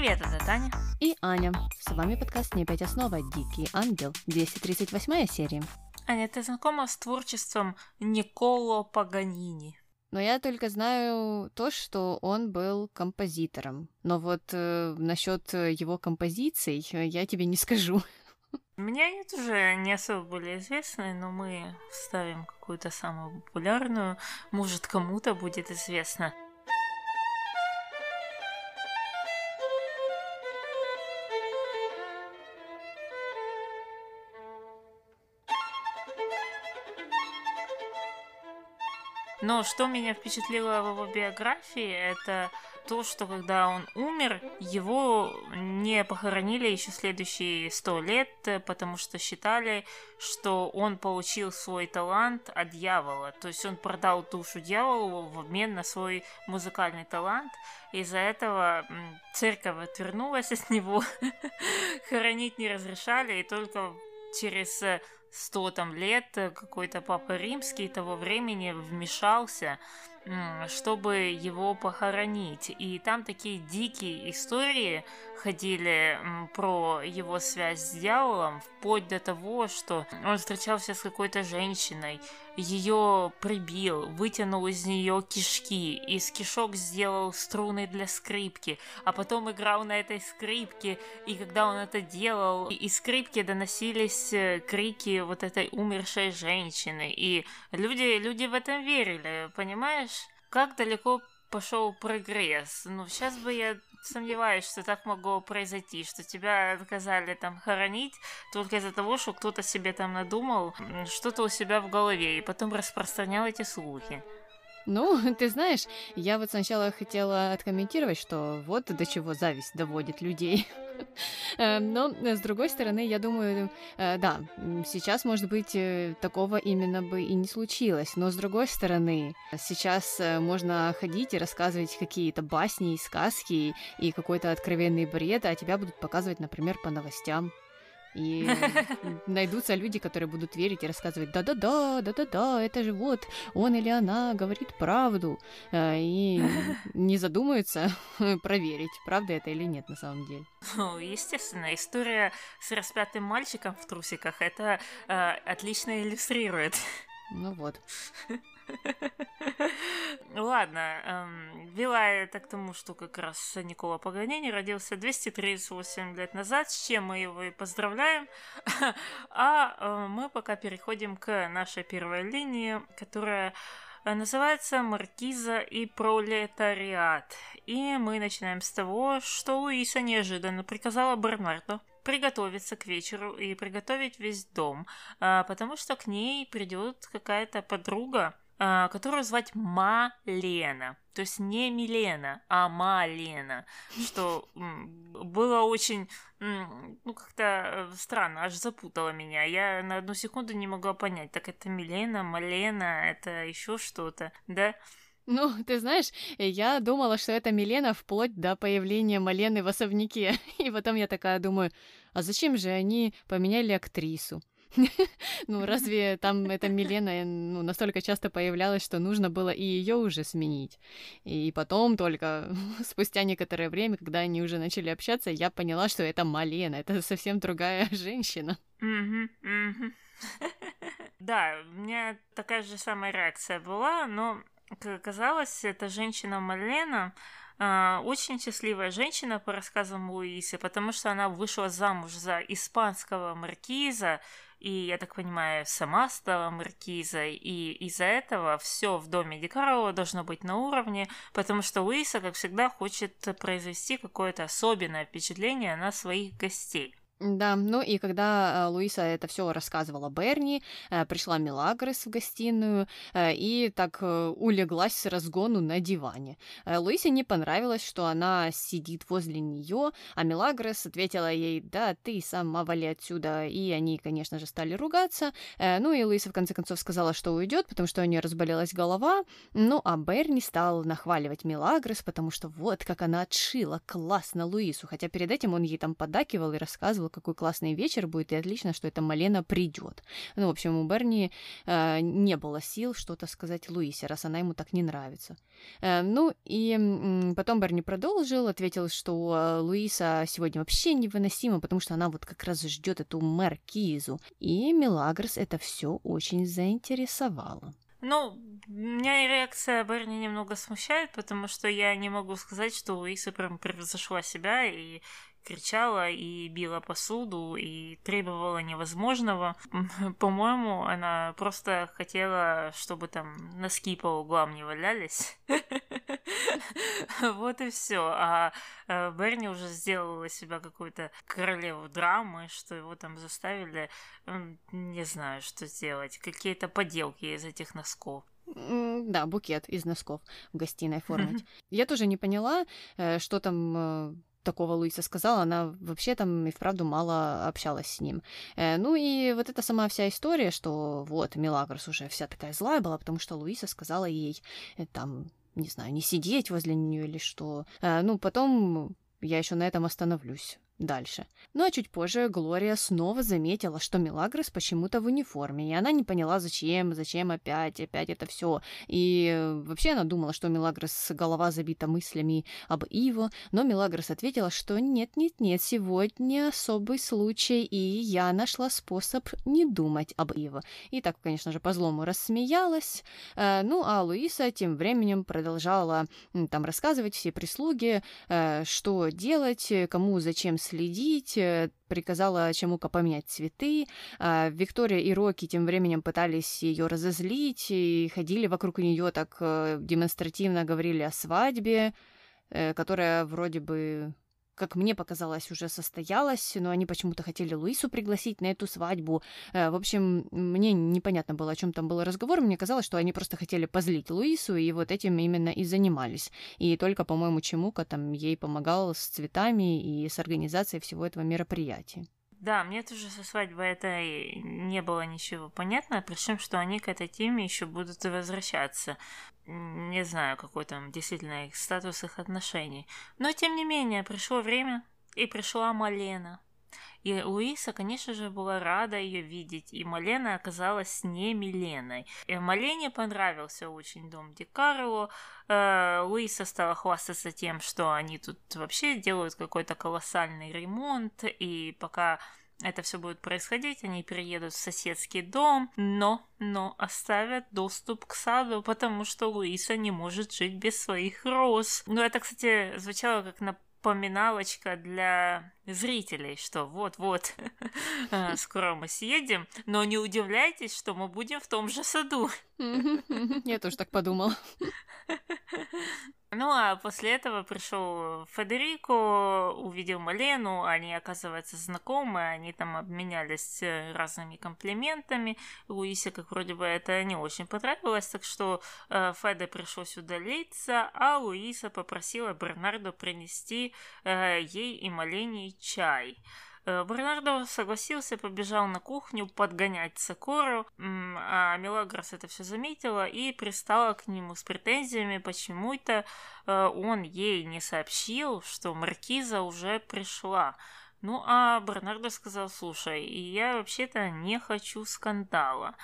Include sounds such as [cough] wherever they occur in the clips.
Привет, это Таня. И Аня. С вами подкаст «Не пять основа. Дикий ангел». 238 серия. Аня, ты знакома с творчеством Николо Паганини? Но я только знаю то, что он был композитором. Но вот э, насчет его композиций я тебе не скажу. Меня они тоже не особо были известны, но мы вставим какую-то самую популярную. Может, кому-то будет известно. Но что меня впечатлило в его биографии, это то, что когда он умер, его не похоронили еще следующие сто лет, потому что считали, что он получил свой талант от дьявола. То есть он продал душу дьяволу в обмен на свой музыкальный талант. Из-за этого церковь отвернулась [laughs] от него, хоронить не разрешали, и только через сто там лет какой-то папа римский того времени вмешался чтобы его похоронить. И там такие дикие истории ходили про его связь с дьяволом, вплоть до того, что он встречался с какой-то женщиной, ее прибил, вытянул из нее кишки, из кишок сделал струны для скрипки, а потом играл на этой скрипке, и когда он это делал, из скрипки доносились э, крики вот этой умершей женщины, и люди, люди в этом верили, понимаешь? как далеко пошел прогресс. Ну, сейчас бы я сомневаюсь, что так могло произойти, что тебя отказали там хоронить только из-за того, что кто-то себе там надумал что-то у себя в голове и потом распространял эти слухи. Ну, [laughs] ты знаешь, я вот сначала хотела откомментировать, что вот до чего зависть доводит людей. [laughs] Э, но, э, с другой стороны, я думаю, э, да, сейчас, может быть, такого именно бы и не случилось. Но, с другой стороны, сейчас можно ходить и рассказывать какие-то басни и сказки и какой-то откровенный бред, а тебя будут показывать, например, по новостям. И [laughs] найдутся люди, которые будут верить и рассказывать, да-да-да, да-да-да, это же вот он или она говорит правду. Э, и [laughs] не задумаются [laughs] проверить, правда это или нет на самом деле. Ну, естественно, история с распятым мальчиком в трусиках это э, отлично иллюстрирует. Ну вот. Ладно, эм, вела это к тому, что как раз Никола Паганини родился 238 лет назад, с чем мы его и поздравляем. [laughs] а э, мы пока переходим к нашей первой линии, которая э, называется «Маркиза и пролетариат». И мы начинаем с того, что Луиса неожиданно приказала Бернарду приготовиться к вечеру и приготовить весь дом, э, потому что к ней придет какая-то подруга, которую звать Малена. То есть не Милена, а Малена. Что было очень, ну, как-то э, странно, аж запутало меня. Я на одну секунду не могла понять, так это Милена, Малена, это еще что-то, да? Ну, ты знаешь, я думала, что это Милена вплоть до появления Малены в особняке. [laughs] И потом я такая думаю, а зачем же они поменяли актрису? [laughs] Ну, разве там эта Милена ну, настолько часто появлялась, что нужно было и ее уже сменить? И потом только [laughs] спустя некоторое время, когда они уже начали общаться, я поняла, что это Малена, это совсем другая [laughs] женщина. Да, у меня такая же самая реакция была, но, как оказалось, эта женщина Малена а, очень счастливая женщина по рассказам Луисы, потому что она вышла замуж за испанского маркиза, и, я так понимаю, сама стала маркизой, и из-за этого все в доме Дикарова должно быть на уровне, потому что Луиса, как всегда, хочет произвести какое-то особенное впечатление на своих гостей. Да, ну и когда э, Луиса это все рассказывала Берни, э, пришла Милагрес в гостиную э, и так улеглась с разгону на диване. Луисе не понравилось, что она сидит возле нее, а Милагрес ответила ей, да, ты сама вали отсюда, и они, конечно же, стали ругаться. Ну и Луиса в конце концов сказала, что уйдет, потому что у нее разболелась голова. Ну а Берни стал нахваливать Милагрес, потому что вот как она отшила классно Луису, хотя перед этим он ей там подакивал и рассказывал, какой классный вечер будет, и отлично, что эта Малена придет. Ну, в общем, у Берни э, не было сил что-то сказать Луисе, раз она ему так не нравится. Э, ну, и э, потом Берни продолжил, ответил, что э, Луиса сегодня вообще невыносима, потому что она вот как раз ждет эту маркизу. И Мелагрос это все очень заинтересовало. Ну, меня реакция Берни немного смущает, потому что я не могу сказать, что Луиса прям превзошла себя и кричала и била посуду и требовала невозможного. [laughs] По-моему, она просто хотела, чтобы там носки по углам не валялись. [laughs] Вот и все. А э, Берни уже сделала себя какую-то королеву драмы, что его там заставили, не знаю, что сделать, какие-то поделки из этих носков. Да, букет из носков в гостиной оформить. Я тоже не поняла, э, что там э, такого Луиса сказала, она вообще там и вправду мало общалась с ним. Э, ну и вот эта сама вся история, что вот Мелагрос уже вся такая злая была, потому что Луиса сказала ей э, там, не знаю, не сидеть возле нее или что. Э, ну, потом я еще на этом остановлюсь дальше. Ну а чуть позже Глория снова заметила, что Мелагрос почему-то в униформе, и она не поняла, зачем, зачем опять, опять это все. И вообще она думала, что Мелагрос голова забита мыслями об Иво, но Мелагрос ответила, что нет-нет-нет, сегодня особый случай, и я нашла способ не думать об Иво. И так, конечно же, по-злому рассмеялась. Э, ну а Луиса тем временем продолжала там рассказывать все прислуги, э, что делать, кому зачем следить, э, приказала Чемука поменять цветы. А Виктория и Рокки тем временем пытались ее разозлить и ходили вокруг нее так э, демонстративно говорили о свадьбе, э, которая вроде бы как мне показалось, уже состоялась, но они почему-то хотели Луису пригласить на эту свадьбу. Э, в общем, мне непонятно было, о чем там был разговор. Мне казалось, что они просто хотели позлить Луису, и вот этим именно и занимались. И только, по-моему, Чемука там ей помогал с цветами и с организацией всего этого мероприятия. Да, мне тоже со свадьбой это не было ничего понятно, причем что они к этой теме еще будут возвращаться. Не знаю, какой там действительно их статус их отношений. Но тем не менее, пришло время, и пришла Малена. И Луиса, конечно же, была рада ее видеть, и Малена оказалась не Миленой. И Малене понравился очень дом Ди Карло. Э, Луиса стала хвастаться тем, что они тут вообще делают какой-то колоссальный ремонт, и пока это все будет происходить, они переедут в соседский дом, но, но оставят доступ к саду, потому что Луиса не может жить без своих роз. Ну, это, кстати, звучало как на поминалочка для зрителей, что вот-вот, [laughs] а, скоро мы съедем, но не удивляйтесь, что мы будем в том же саду. Я тоже так подумал. [laughs] Ну, а после этого пришел Федерико, увидел Малену, они, оказывается, знакомы, они там обменялись э, разными комплиментами. Луисе, как вроде бы, это не очень понравилось, так что э, Феде пришлось удалиться, а Луиса попросила Бернардо принести э, ей и Малене чай. Э, Бернардо согласился, побежал на кухню подгонять Сокору, а Мелагрос это все заметила и пристала к нему с претензиями, почему-то э, он ей не сообщил, что Маркиза уже пришла. Ну, а Бернардо сказал, слушай, я вообще-то не хочу скандала.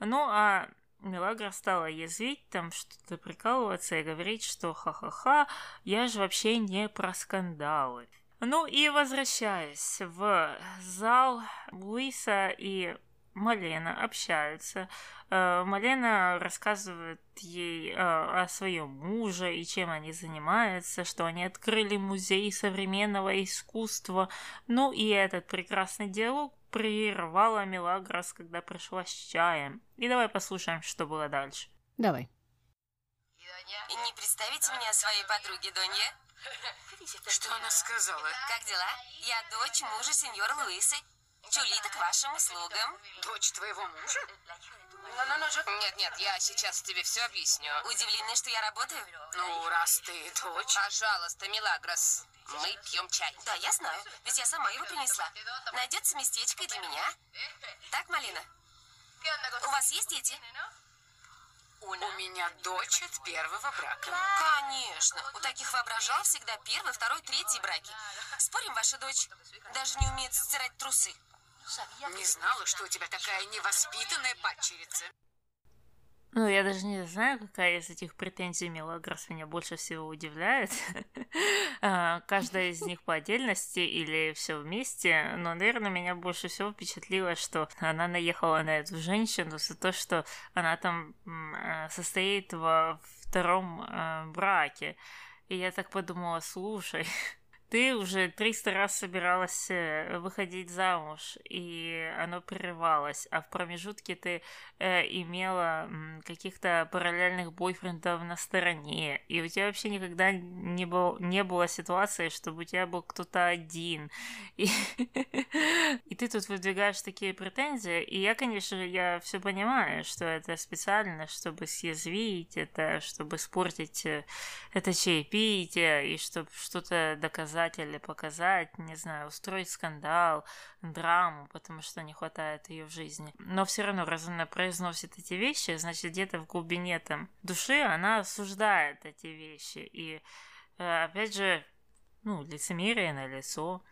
Ну, а Мелагра стала язвить, там что-то прикалываться и говорить, что ха-ха-ха, я же вообще не про скандалы. Ну и возвращаясь в зал, Луиса и Малена общаются. Э, Малена рассказывает ей э, о своем муже и чем они занимаются, что они открыли музей современного искусства. Ну и этот прекрасный диалог прервала Мелагрос, когда пришла с чаем. И давай послушаем, что было дальше. Давай. Не представите меня своей подруге, Донья? Что она сказала? Как дела? Я дочь мужа сеньора Луисы. Чулита к вашим услугам. Дочь твоего мужа? Нет, нет, я сейчас тебе все объясню. Удивлены, что я работаю? Ну, раз ты дочь... Пожалуйста, Милагрос, мы пьем чай. Да, я знаю, ведь я сама его принесла. Найдется местечко и для меня. Так, Малина? У вас есть дети? У меня дочь от первого брака. Конечно. У таких воображал всегда первый, второй, третий браки. Спорим, ваша дочь даже не умеет стирать трусы. Не знала, что у тебя такая невоспитанная падчерица. Ну, я даже не знаю, какая из этих претензий Мелагрос меня больше всего удивляет. [laughs] А, каждая из них по отдельности или все вместе. Но, наверное, меня больше всего впечатлило, что она наехала на эту женщину за то, что она там а, состоит во втором а, браке. И я так подумала, слушай, [laughs] ты уже 300 раз собиралась э, выходить замуж, и оно прерывалось, а в промежутке ты э, имела каких-то параллельных бойфрендов на стороне, и у тебя вообще никогда не, был, не было ситуации, чтобы у тебя был кто-то один. [laughs] И, и ты тут выдвигаешь такие претензии, и я, конечно, я все понимаю, что это специально, чтобы съязвить, это чтобы испортить э, это чаепитие, и чтобы что-то доказать показать или показать, не знаю, устроить скандал, драму, потому что не хватает ее в жизни. Но все равно, раз она произносит эти вещи, значит, где-то в глубине там души она осуждает эти вещи. И э, опять же, ну, лицемерие на лицо.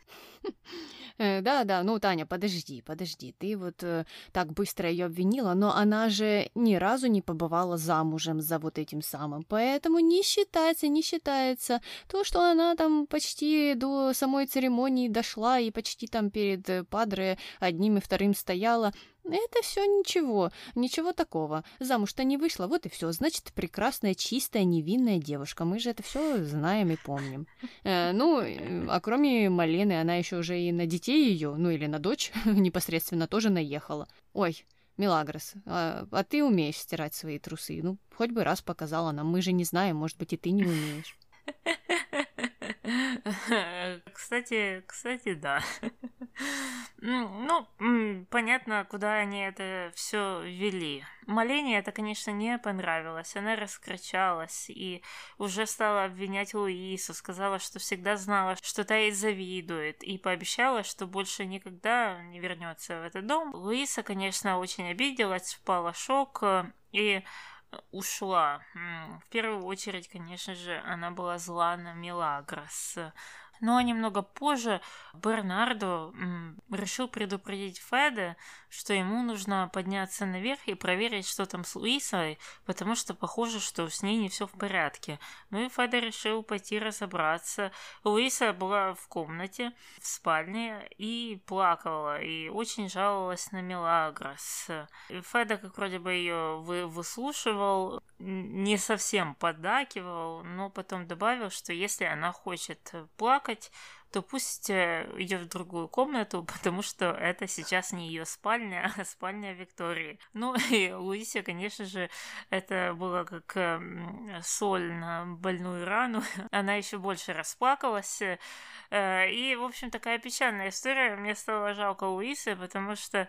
Э, да, да, ну, Таня, подожди, подожди. Ты вот э, так быстро ее обвинила, но она же ни разу не побывала замужем за вот этим самым. Поэтому не считается, не считается то, что она там почти до самой церемонии дошла и почти там перед э, падре одним и вторым стояла. Это все ничего, ничего такого. Замуж-то не вышла, вот и все. Значит, прекрасная, чистая, невинная девушка. Мы же это все знаем и помним. Э, ну, а кроме Малины, она еще уже и на детей ее, ну или на дочь [laughs] непосредственно тоже наехала. Ой, Милагрос, а, а ты умеешь стирать свои трусы? Ну, хоть бы раз показала нам. Мы же не знаем, может быть, и ты не умеешь. [laughs] [laughs] Кстати, кстати, да. [laughs] Ну, понятно, куда они это все вели. Малене это, конечно, не понравилось. Она раскричалась и уже стала обвинять Луису, сказала, что всегда знала, что та ей завидует, и пообещала, что больше никогда не вернется в этот дом. Луиса, конечно, очень обиделась, впала в шок э, и ушла. В первую очередь, конечно же, она была зла на Мелагрос. Но немного позже Бернардо решил предупредить Феда, что ему нужно подняться наверх и проверить, что там с Луисой, потому что похоже, что с ней не все в порядке. Ну и Феда решил пойти разобраться. Луиса была в комнате, в спальне и плакала, и очень жаловалась на Мелагрос. Феда, как вроде бы ее вы выслушивал, не совсем поддакивал, но потом добавил, что если она хочет плакать, плакать, то пусть э, идет в другую комнату, [laughs] потому что это сейчас не ее спальня, а спальня Виктории. Ну [laughs] и Луисе, конечно же, это было как соль на больную рану. [laughs] Она еще больше расплакалась. Э, и, в общем, такая печальная история. Мне стало жалко Луисы, потому что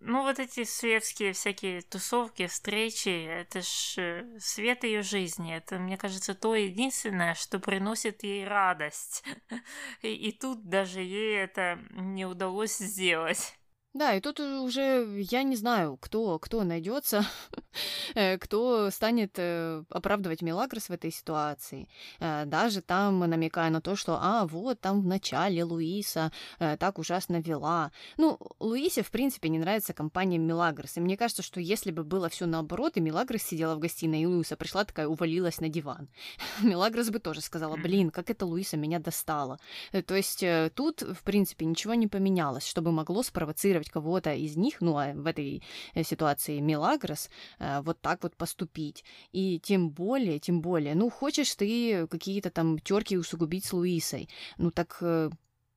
ну, вот эти светские всякие тусовки, встречи, это ж э, свет ее жизни. Это, мне кажется, то единственное, что приносит ей радость. [laughs] И, и тут даже ей это не удалось сделать. Да, и тут уже я не знаю, кто, кто найдется, [laughs] э, кто станет э, оправдывать Мелагрос в этой ситуации. Э, даже там намекая на то, что, а, вот там в начале Луиса так ужасно вела. Ну, Луисе, в принципе, не нравится компания Мелагрос. И мне кажется, что если бы было все наоборот, и Мелагрос сидела в гостиной, и Луиса пришла такая, увалилась на диван, [laughs] Мелагрос бы тоже сказала, блин, как это Луиса меня достала. То есть тут, в принципе, ничего не поменялось, чтобы могло спровоцировать мотивировать кого-то из них, ну, а в этой э, ситуации Мелагрос, э, вот так вот поступить. И тем более, тем более, ну, хочешь ты какие-то там терки усугубить с Луисой, ну, так э,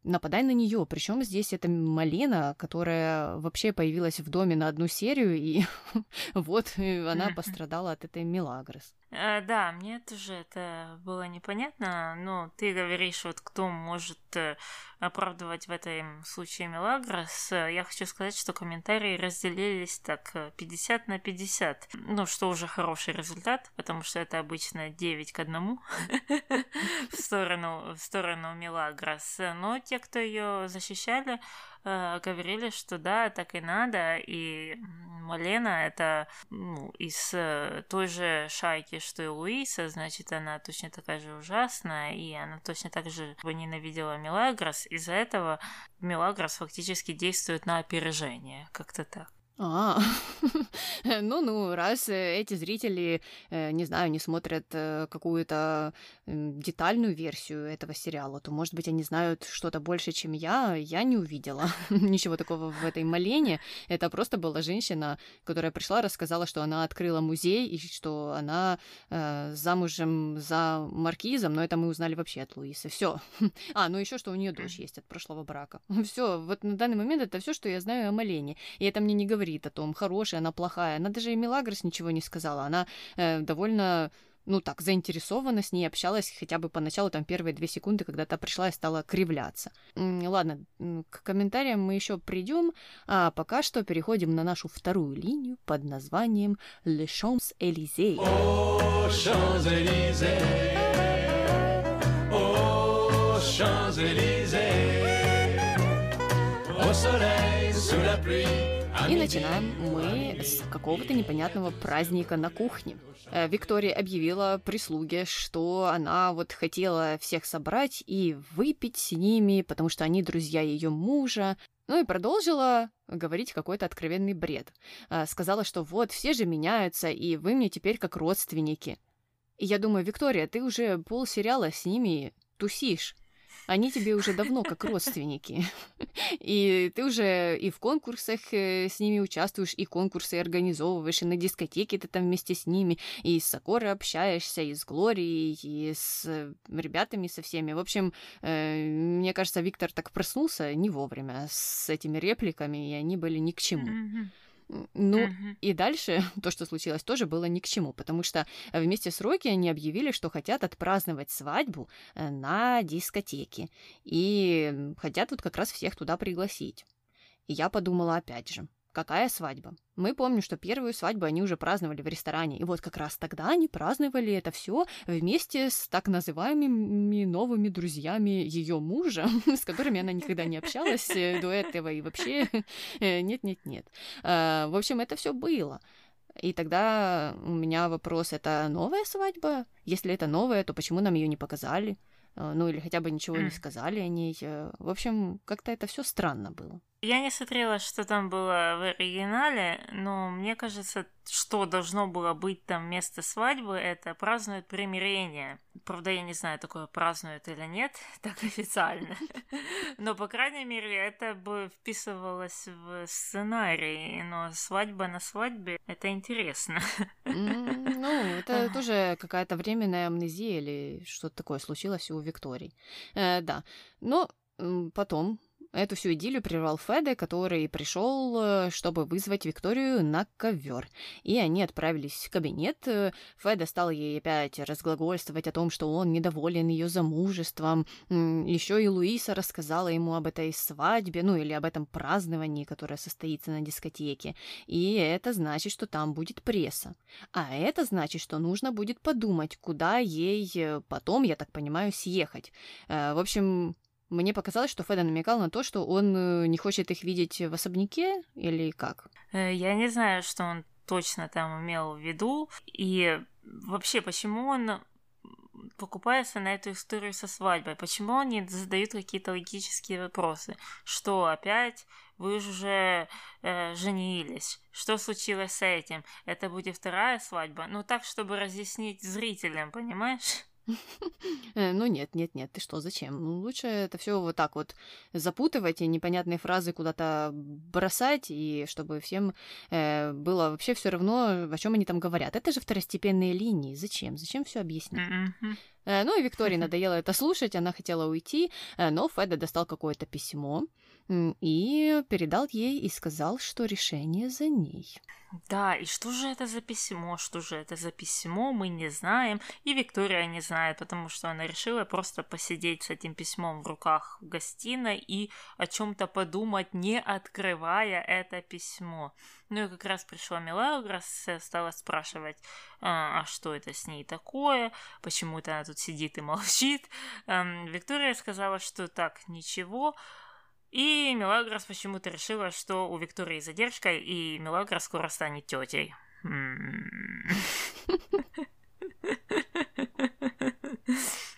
нападай на нее. Причем здесь это Малена, которая вообще появилась в доме на одну серию, и [laughs] вот она пострадала от этой Мелагрос. А, да, мне тоже это было непонятно, но ты говоришь, вот кто может э, оправдывать в этом случае Мелагрос. Я хочу сказать, что комментарии разделились так 50 на 50. Ну, что уже хороший результат, потому что это обычно 9 к 1 [laughs] в сторону, в сторону Мелагрос. Но, те, кто ее защищали, э, говорили, что да, так и надо, и Малена это ну, из э, той же шайки, что и Луиса, значит, она точно такая же ужасная, и она точно так же ненавидела Мелагрос. Из-за этого Мелагрос фактически действует на опережение, как-то так. А, [laughs] ну-ну, раз э, эти зрители, э, не знаю, не смотрят э, какую-то детальную версию этого сериала, то, может быть, они знают что-то больше, чем я. Я не увидела [laughs] ничего такого в этой Малене. Это просто была женщина, которая пришла, рассказала, что она открыла музей и что она замужем за маркизом, но это мы узнали вообще от Луисы. Все. [laughs] А, ну еще что у нее дочь есть от прошлого брака. Все, вот на данный момент это все, что я знаю о Малене. И это мне не говорит говорит о том, хорошая она, плохая. Она даже и Мелагрос ничего не сказала. Она э, довольно ну так, заинтересованно с ней общалась хотя бы поначалу, там, первые две секунды, когда та пришла и стала кривляться. Ладно, к комментариям мы еще придем, а пока что переходим на нашу вторую линию под названием «Le Champs-Élysées». Champs-Élysées, au soleil, sous la pluie, и начинаем мы с какого-то непонятного праздника на кухне. Э, Виктория объявила прислуге, что она вот хотела всех собрать и выпить с ними, потому что они друзья ее мужа. Ну и продолжила говорить какой-то откровенный бред. Э, сказала, что вот, все же меняются, и вы мне теперь как родственники. И я думаю, Виктория, ты уже полсериала с ними тусишь. Они тебе уже давно как родственники. [laughs] И ты уже и в конкурсах э, с ними участвуешь, и конкурсы организовываешь, и на дискотеке ты там вместе с ними, и с Сокорой общаешься, и с Глорией, и с э, ребятами со всеми. В общем, э, мне кажется, Виктор так проснулся не вовремя с этими репликами, и они были ни к чему. Ну uh-huh. и дальше [laughs] то, что случилось, тоже было ни к чему, потому что вместе с Рокки они объявили, что хотят отпраздновать свадьбу э, на дискотеке и хотят вот как раз всех туда пригласить. И я подумала опять же, Какая свадьба? Мы помним, что первую свадьбу они уже праздновали в ресторане. И вот как раз тогда они праздновали это все вместе с так называемыми новыми друзьями ее мужа, [laughs] с которыми она никогда не общалась э, до этого. И вообще нет-нет-нет. Э, в общем, это все было. И тогда у меня вопрос, это новая свадьба? Если это новая, то почему нам ее не показали? Э, ну или хотя бы ничего не сказали о ней. В общем, как-то это все странно было. Я не смотрела, что там было в оригинале, но мне кажется, что должно было быть там вместо свадьбы, это празднуют примирение. Правда, я не знаю, такое празднуют или нет, [laughs] так официально. [laughs] Но, по крайней мере, это бы вписывалось в сценарий. Но свадьба на свадьбе — это интересно. Ну, это тоже какая-то временная амнезия или что-то такое случилось у Виктории. Э, да. Но потом Эту всю идиллию прервал Феде, который пришел, э, чтобы вызвать Викторию на ковер. И они отправились в кабинет. Феде стал ей опять разглагольствовать о том, что он недоволен ее замужеством. Еще и Луиса рассказала ему об этой свадьбе, ну или об этом праздновании, которое состоится на дискотеке. И это значит, что там будет пресса. А это значит, что нужно будет подумать, куда ей э, потом, я так понимаю, съехать. Э, в общем, мне показалось, что Феда намекал на то, что он э, не хочет их видеть в особняке или как. Э, я не знаю, что он точно там имел в виду. И вообще, почему он покупается на эту историю со свадьбой? Почему он не задают какие-то логические вопросы? Что опять? Вы уже э, женились. Что случилось с этим? Это будет вторая свадьба? Ну так, чтобы разъяснить зрителям, понимаешь? Э, ну нет, нет, нет, ты что, зачем? Ну, лучше это все вот так вот запутывать и непонятные фразы куда-то бросать, и чтобы всем э, было вообще все равно, о чем они там говорят. Это же второстепенные линии. Зачем? Зачем все объяснять? Э, ну и Виктории [laughs] надоело это слушать, она хотела уйти, э, но Феда достал какое-то письмо, и передал ей и сказал, что решение за ней. Да, и что же это за письмо? Что же это за письмо? Мы не знаем. И Виктория не знает, потому что она решила просто посидеть с этим письмом в руках в гостиной и о чем-то подумать, не открывая это письмо. Ну и как раз пришла Мелагрос, стала спрашивать, а, а что это с ней такое, почему-то она тут сидит и молчит. Виктория сказала, что так, ничего, и Мелагрос почему-то решила, что у Виктории задержка, и Мелагрос скоро станет тетей.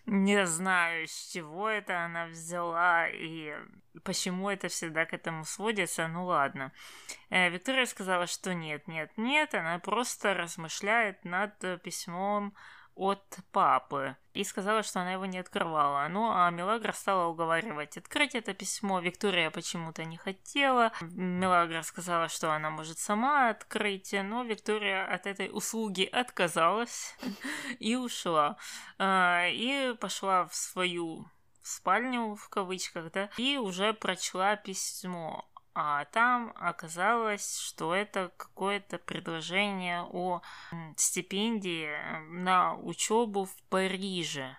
Не знаю, с чего это она взяла и почему это всегда к этому сводится, ну ладно. Э, Виктория сказала, что нет, нет, нет, она просто размышляет над письмом от папы и сказала, что она его не открывала. Ну, а Мелагра стала уговаривать открыть это письмо. Виктория почему-то не хотела. Мелагра сказала, что она может сама открыть, но Виктория от этой услуги отказалась и ушла. А, и пошла в свою спальню, в кавычках, да, и уже прочла письмо а там оказалось, что это какое-то предложение о стипендии на учебу в Париже.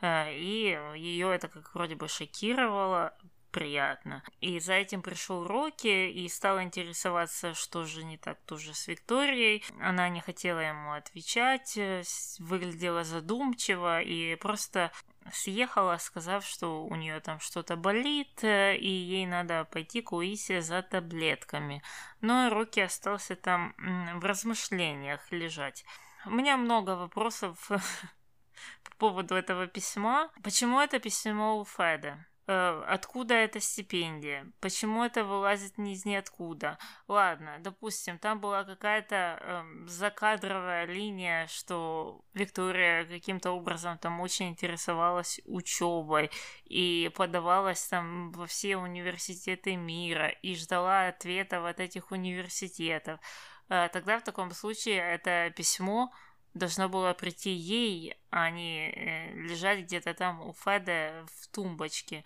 Э, и ее это как вроде бы шокировало, приятно. И за этим пришел Рокки и стал интересоваться, что же не так тоже с Викторией. Она не хотела ему отвечать, э, выглядела задумчиво и просто съехала, сказав, что у нее там что-то болит, э, и ей надо пойти к Луисе за таблетками. Но Рокки остался там в размышлениях лежать. У меня много вопросов [laughs] по поводу этого письма. Почему это письмо у Феда? Э, откуда эта стипендия, почему это вылазит не из ниоткуда. Ладно, допустим, там была какая-то э, закадровая линия, что Виктория каким-то образом там очень интересовалась учебой и подавалась там во все университеты мира и ждала ответа от этих университетов. Э, тогда в таком случае это письмо должно было прийти ей, а не э, лежать где-то там у Феда в тумбочке.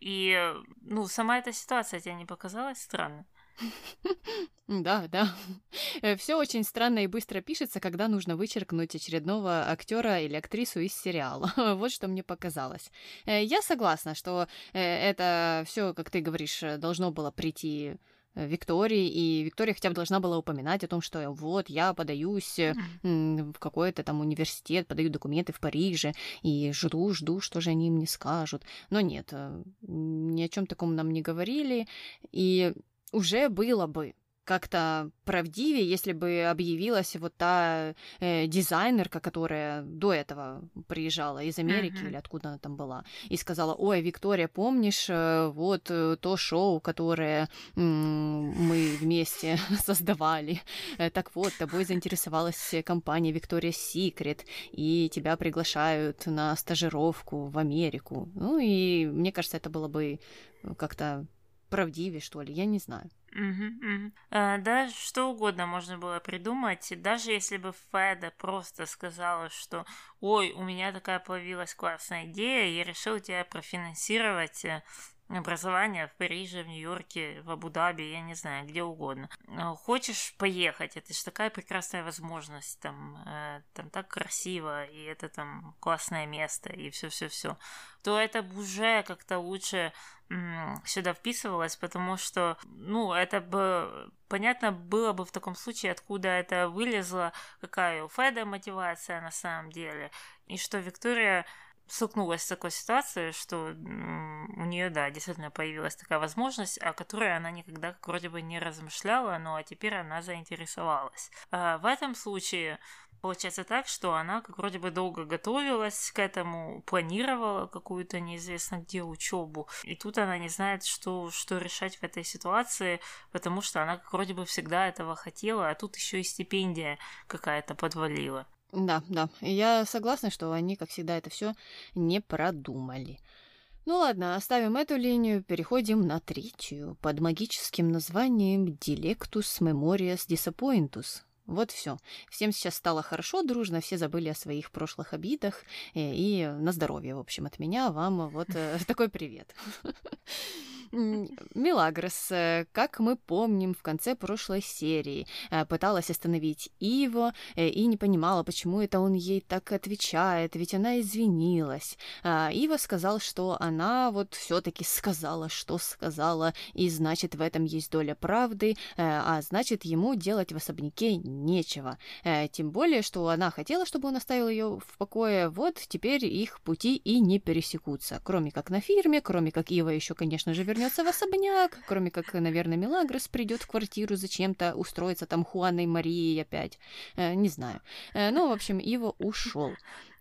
И, ну, сама эта ситуация тебе не показалась странной? [laughs] Да, да. Э, Все очень странно и быстро пишется, когда нужно вычеркнуть очередного актера или актрису из сериала. [laughs] Вот что мне показалось. Э, я согласна, что это все, как ты говоришь, должно было прийти Э, Виктории, и Виктория хотя бы должна была упоминать о том, что вот я подаюсь mm-hmm. в какой-то там университет, подаю документы в Париже, и жду, жду, что же они мне скажут. Но нет, э, ни о чем таком нам не говорили, и уже было бы как-то правдивее, если бы объявилась вот та э, дизайнерка, которая до этого приезжала из Америки uh-huh. или откуда она там была, и сказала, ой, Виктория, помнишь э, вот э, то шоу, которое мы вместе [laughs] создавали? Э, так вот, тобой заинтересовалась компания Victoria's Secret, и тебя приглашают на стажировку в Америку. Ну и мне кажется, это было бы как-то правдивее, что ли, я не знаю. Угу, угу. А, да, что угодно можно было придумать. Даже если бы Феда просто сказала, что «Ой, у меня такая появилась классная идея, я решил тебя профинансировать э, образование в Париже, в Нью-Йорке, в Абу-Даби, я не знаю, где угодно. А, хочешь поехать, это же такая прекрасная возможность, там, э, там так красиво, и это там классное место, и все-все-все, то это уже как-то лучше сюда вписывалось, потому что, ну, это бы понятно было бы в таком случае, откуда это вылезло, какая у Феда мотивация на самом деле, и что Виктория столкнулась с такой ситуацией, что у нее, да, действительно появилась такая возможность, о которой она никогда как вроде бы не размышляла, но а теперь она заинтересовалась. А в этом случае получается так, что она как вроде бы долго готовилась к этому, планировала какую-то неизвестно где учебу, и тут она не знает, что, что решать в этой ситуации, потому что она как вроде бы всегда этого хотела, а тут еще и стипендия какая-то подвалила. Да, да. Я согласна, что они, как всегда, это все не продумали. Ну ладно, оставим эту линию, переходим на третью, под магическим названием Dilectus Memorias Disappointus. Вот все. Всем сейчас стало хорошо, дружно, все забыли о своих прошлых обидах. И, э, и на здоровье, в общем, от меня вам вот э, [laughs] такой привет. [laughs] Милагрос, э, как мы помним, в конце прошлой серии э, пыталась остановить Иво э, и не понимала, почему это он ей так отвечает, ведь она извинилась. А, Ива сказал, что она вот все-таки сказала, что сказала, и значит в этом есть доля правды, а значит ему делать в особняке нечего. Тем более, что она хотела, чтобы он оставил ее в покое, вот теперь их пути и не пересекутся, кроме как на фирме, кроме как Ива еще, конечно же, вернется в особняк, кроме как, наверное, Мелагрос придет в квартиру зачем-то, устроиться там Хуаной Марией опять. Э, не знаю. Э, ну, в общем, Ива ушел.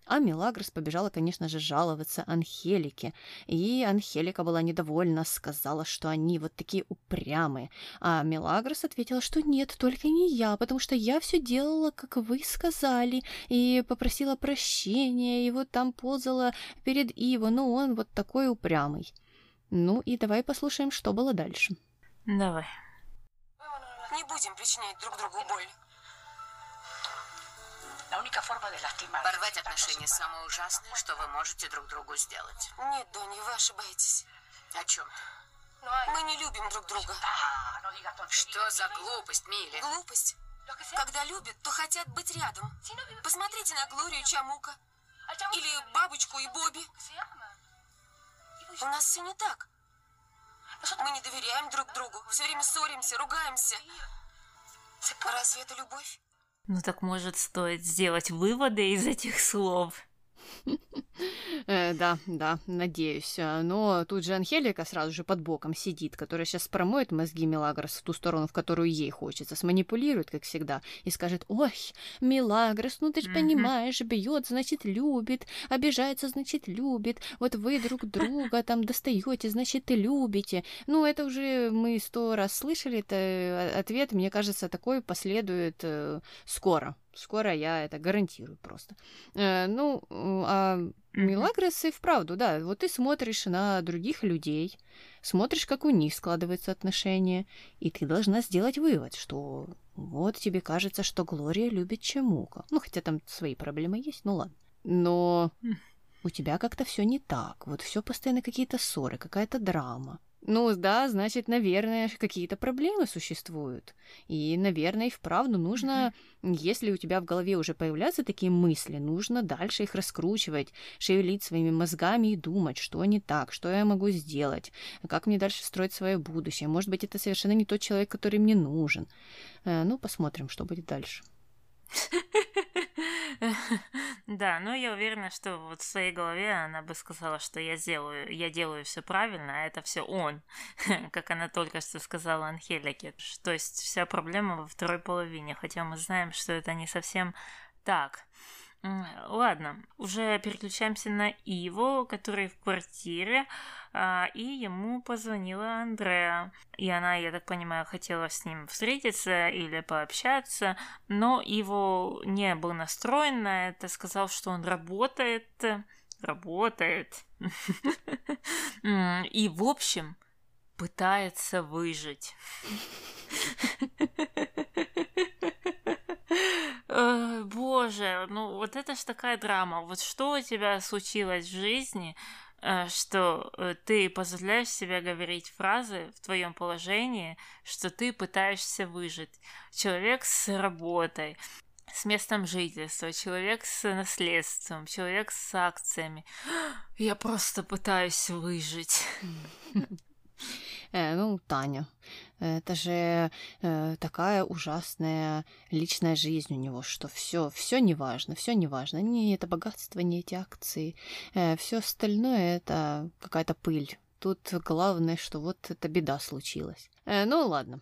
А Мелагрос побежала, конечно же, жаловаться Анхелике. И Анхелика была недовольна, сказала, что они вот такие упрямые. А Мелагрос ответила, что нет, только не я, потому что я все делала, как вы сказали, и попросила прощения, и вот там ползала перед Иво, но он вот такой упрямый. Ну и давай послушаем, что было дальше. Давай. Не будем причинять друг другу боль. Порвать отношения самое ужасное, что вы можете друг другу сделать. Нет, Донни, вы ошибаетесь. О чем ты? Мы не любим друг друга. Что за глупость, Милли? Глупость. Когда любят, то хотят быть рядом. Посмотрите на Глорию Чамука. Или бабочку и Бобби. У нас все не так. Мы не доверяем друг другу. Все время ссоримся, ругаемся. Разве это любовь? Ну так может стоит сделать выводы из этих слов. [laughs] Э, да, да, надеюсь. А, но тут же Анхелика сразу же под боком сидит, которая сейчас промоет мозги Милагрос в ту сторону, в которую ей хочется, сманипулирует, как всегда, и скажет, ой, Милагрос, ну ты же понимаешь, бьет, значит, любит, обижается, значит, любит, вот вы друг друга там достаете, значит, и любите. Ну, это уже мы сто раз слышали, это э, ответ, мне кажется, такой последует э, скоро. Скоро я это гарантирую просто. Э, ну, а Милагрос и вправду, да. Вот ты смотришь на других людей, смотришь, как у них складываются отношения, и ты должна сделать вывод, что вот тебе кажется, что Глория любит Чемука. Ну, хотя там свои проблемы есть, ну ладно. Но у тебя как-то все не так. Вот все постоянно какие-то ссоры, какая-то драма. Ну да, значит, наверное, какие-то проблемы существуют. И, наверное, и вправду нужно, если у тебя в голове уже появляются такие мысли, нужно дальше их раскручивать, шевелить своими мозгами и думать, что не так, что я могу сделать, как мне дальше строить свое будущее. Может быть, это совершенно не тот человек, который мне нужен. Э, ну, посмотрим, что будет дальше. [laughs] Да, но я уверена, что вот в своей голове она бы сказала, что я сделаю, я делаю все правильно, а это все он, [laughs] как она только что сказала Анхелике. То есть вся проблема во второй половине, хотя мы знаем, что это не совсем так. Ладно, уже переключаемся на Иво, который в квартире, а, и ему позвонила Андреа. И она, я так понимаю, хотела с ним встретиться или пообщаться, но Иво не был настроен на это, сказал, что он работает, работает. [laughs] И, в общем, пытается выжить. [laughs] Боже, ну вот это ж такая драма. Вот что у тебя случилось в жизни, э, что э, ты позволяешь себе говорить фразы в твоем положении, что ты пытаешься выжить. Человек с работой, с местом жительства, человек с наследством, человек с акциями. [gasps] Я просто пытаюсь выжить. Э, ну, Таня, это же э, такая ужасная личная жизнь у него, что все, все неважно, все неважно. Не это богатство, не эти акции. Э, все остальное это какая-то пыль. Тут главное, что вот эта беда случилась. Э, ну ладно.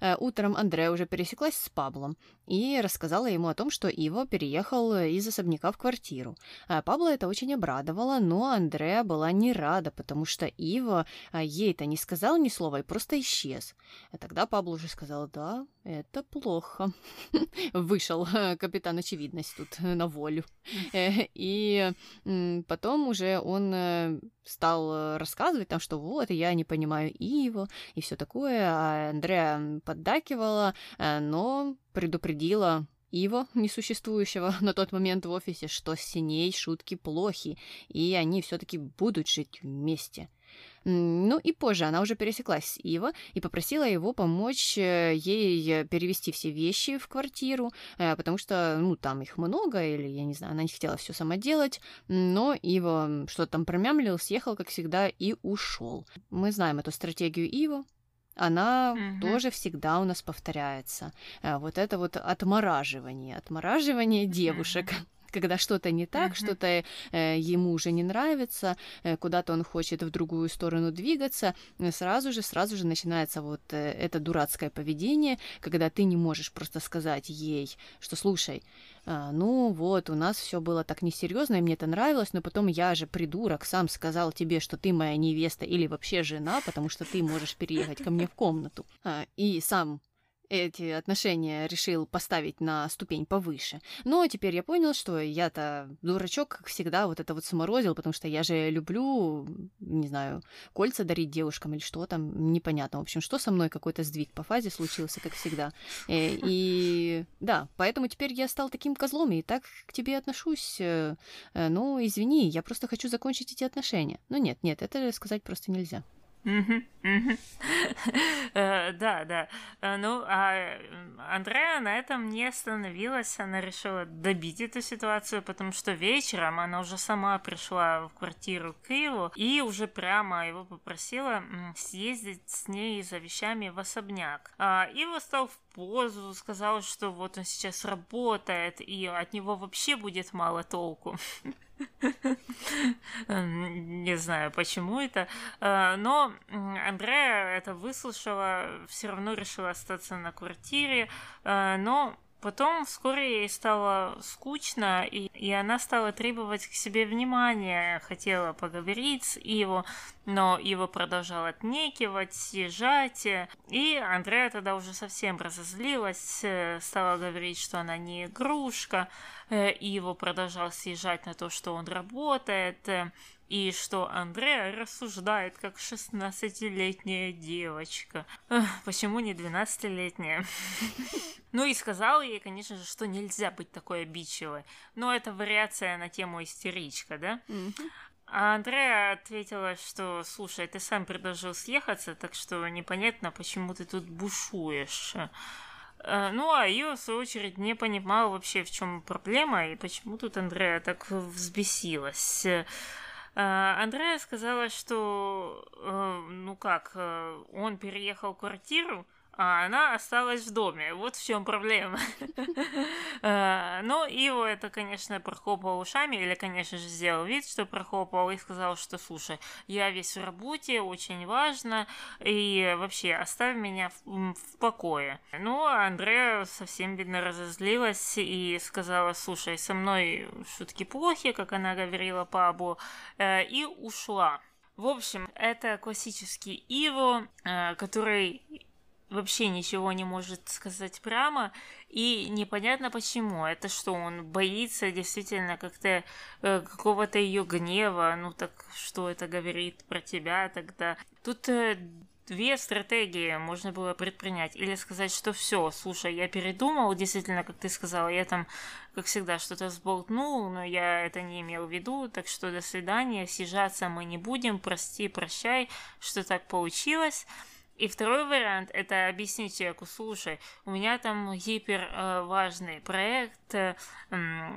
Э, утром Андрея уже пересеклась с Паблом и рассказала ему о том, что Иво переехал из особняка в квартиру. Э, Пабло это очень обрадовало, но Андрея была не рада, потому что Иво э, ей-то не сказал ни слова и просто исчез. Тогда Пабло уже сказал, да, это плохо. [laughs] Вышел капитан Очевидность тут на волю. И потом уже он стал рассказывать там, что вот, я не понимаю Иво и все такое, а Андрея поддакивала, э, но предупредила Иво, [laughs] несуществующего на тот момент в офисе, что с ней шутки плохи, и они все-таки будут жить вместе. Ну и позже она уже пересеклась с Иво и попросила его помочь э, ей перевести все вещи в квартиру, э, потому что, ну, там их много, или, я не знаю, она не хотела все сама делать, но Иво что-то там промямлил, съехал, как всегда, и ушел. Мы знаем эту стратегию Иво, она угу. тоже всегда у нас повторяется. Э, вот это вот отмораживание, отмораживание девушек. Угу когда что-то не так, uh-huh. что-то э, ему уже не нравится, э, куда-то он хочет в другую сторону двигаться, э, сразу же, сразу же начинается вот э, это дурацкое поведение, когда ты не можешь просто сказать ей, что слушай, э, ну вот, у нас все было так несерьезно, и мне это нравилось, но потом я же придурок сам сказал тебе, что ты моя невеста или вообще жена, потому что ты можешь переехать ко мне в комнату. А, и сам эти отношения решил поставить на ступень повыше. Но теперь я понял, что я-то дурачок, как всегда, вот это вот сморозил, потому что я же люблю, не знаю, кольца дарить девушкам или что там, непонятно. В общем, что со мной какой-то сдвиг по фазе случился, как всегда. И, э, и да, поэтому теперь я стал таким козлом и так к тебе отношусь. Э, э, ну, извини, я просто хочу закончить эти отношения. Ну нет, нет, это сказать просто нельзя. Э, да, да. Э, ну, а Андреа на этом не остановилась. Она решила добить эту ситуацию, потому что вечером она уже сама пришла в квартиру к Иву и уже прямо его попросила съездить с ней за вещами в особняк. А Ива стал в позу, сказал, что вот он сейчас работает, и от него вообще будет мало толку. [laughs] Не знаю, почему это. Э, но Андрея это выслушала, все равно решила остаться на квартире, э, но Потом вскоре ей стало скучно, и, и она стала требовать к себе внимания, хотела поговорить с Иво, но Ива продолжал отнекивать, съезжать, и Андрея тогда уже совсем разозлилась, э, стала говорить, что она не игрушка, Иво продолжал съезжать на то, что он работает, и что Андреа рассуждает как 16-летняя девочка. Эх, почему не 12-летняя? [laughs] Ну и сказал ей, конечно же, что нельзя быть такой обидчивой. Но это вариация на тему истеричка, да? А Андреа ответила, что, слушай, ты сам предложил съехаться, так что непонятно, почему ты тут бушуешь. Э, ну, а ее, в свою очередь, не понимала вообще, в чем проблема и почему тут Андреа так взбесилась. Э, Андрея сказала, что, э, ну как, э, он переехал квартиру, а она осталась в доме. Вот в чем проблема. [laughs] Э, но Иво это, конечно, прохлопал ушами, или, конечно же, сделал вид, что прохлопал, и сказал, что, слушай, я весь в работе, очень важно, и вообще оставь меня в, покое. Ну, а Андрея совсем, видно, разозлилась и сказала, слушай, со мной шутки плохи, как она говорила Пабло, э, и ушла. В общем, это классический Иво, э, который вообще ничего не может сказать прямо, и непонятно почему. Это что, он боится действительно как-то э, какого-то ее гнева, ну так что это говорит про тебя тогда? Тут э, две стратегии можно было предпринять. Или сказать, что все, слушай, я передумал, действительно, как ты сказала, я там, как всегда, что-то сболтнул, но я это не имел в виду, так что до свидания, съезжаться мы не будем, прости, прощай, что так получилось. И второй вариант – это объяснить человеку, слушай, у меня там гипер э, проект, э,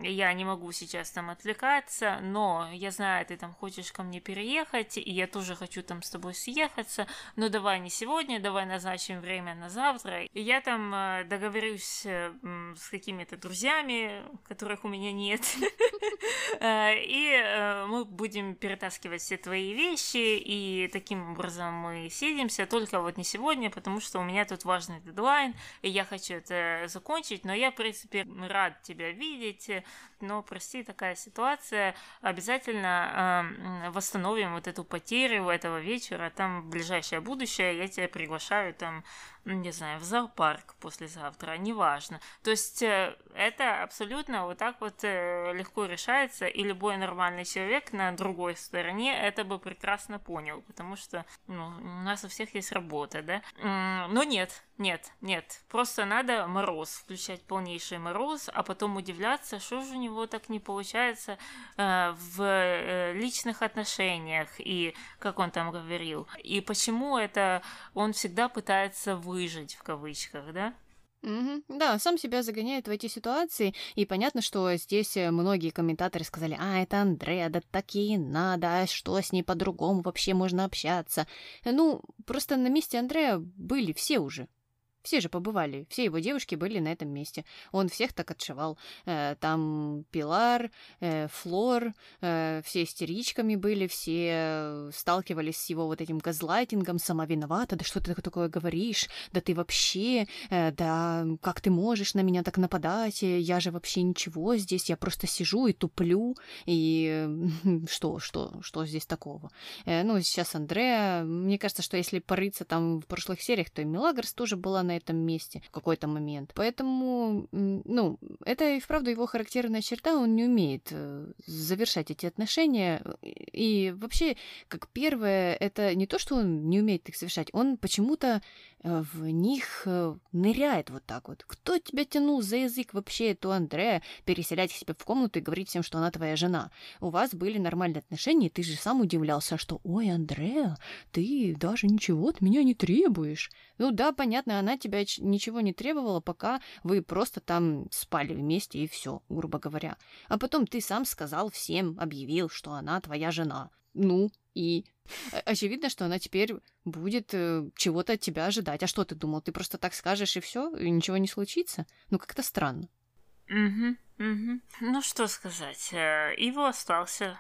я не могу сейчас там отвлекаться, но я знаю, ты там хочешь ко мне переехать, и я тоже хочу там с тобой съехаться, но давай не сегодня, давай назначим время на завтра. И я там э, договорюсь с какими-то друзьями, которых у меня нет, [laughs] и мы будем перетаскивать все твои вещи, и таким образом мы сидимся, только вот вот не сегодня, потому что у меня тут важный дедлайн, и я хочу это закончить, но я, в принципе, рад тебя видеть, но, прости, такая ситуация, обязательно э, восстановим вот эту потерю этого вечера, там в ближайшее будущее я тебя приглашаю там не знаю, в зоопарк послезавтра, неважно. То есть э, это абсолютно вот так вот э, легко решается, и любой нормальный человек на другой стороне это бы прекрасно понял, потому что ну, у нас у всех есть работа, да. Но нет, Нет, нет, просто надо мороз, включать полнейший мороз, а потом удивляться, что же у него так не получается э, в э, личных отношениях, и как он там говорил, и почему это он всегда пытается выжить, в кавычках, да? Угу. Да, сам себя загоняет в эти ситуации, и понятно, что здесь э, многие комментаторы сказали, а, это Андреа, да такие надо, а что с ней по-другому вообще можно общаться? Ну, просто на месте Андрея были все уже. Все же побывали, все его девушки были на этом месте. Он всех так отшивал. Э, там Пилар, э, Флор, э, все истеричками были, все сталкивались с его вот этим газлайтингом, сама виновата, да что ты такое говоришь, да ты вообще, да как ты можешь на меня так нападать, я же вообще ничего здесь, я просто сижу и туплю, и [laughs] что, что, что здесь такого? Ну, сейчас Андреа, мне кажется, что если порыться там в прошлых сериях, то и Мелагрос тоже была на на этом месте в какой-то момент. Поэтому, ну, это и вправду его характерная черта, он не умеет э, завершать эти отношения. И вообще, как первое, это не то, что он не умеет их завершать, он почему-то Э, в них э, ныряет вот так вот. Кто тебя тянул за язык вообще эту Андрея переселять к себе в комнату и говорить всем, что она твоя жена? У вас были нормальные отношения, и ты же сам удивлялся, что «Ой, Андрея, ты даже ничего от меня не требуешь». Ну да, понятно, она тебя ничего не требовала, пока вы просто там спали вместе и все, грубо говоря. А потом ты сам сказал всем, объявил, что она твоя жена. Ну, и очевидно, что она теперь будет э, чего-то от тебя ожидать. А что ты думал? Ты просто так скажешь и все, и ничего не случится? Ну, как-то странно. Угу, угу. Ну, что сказать. Э, Иво остался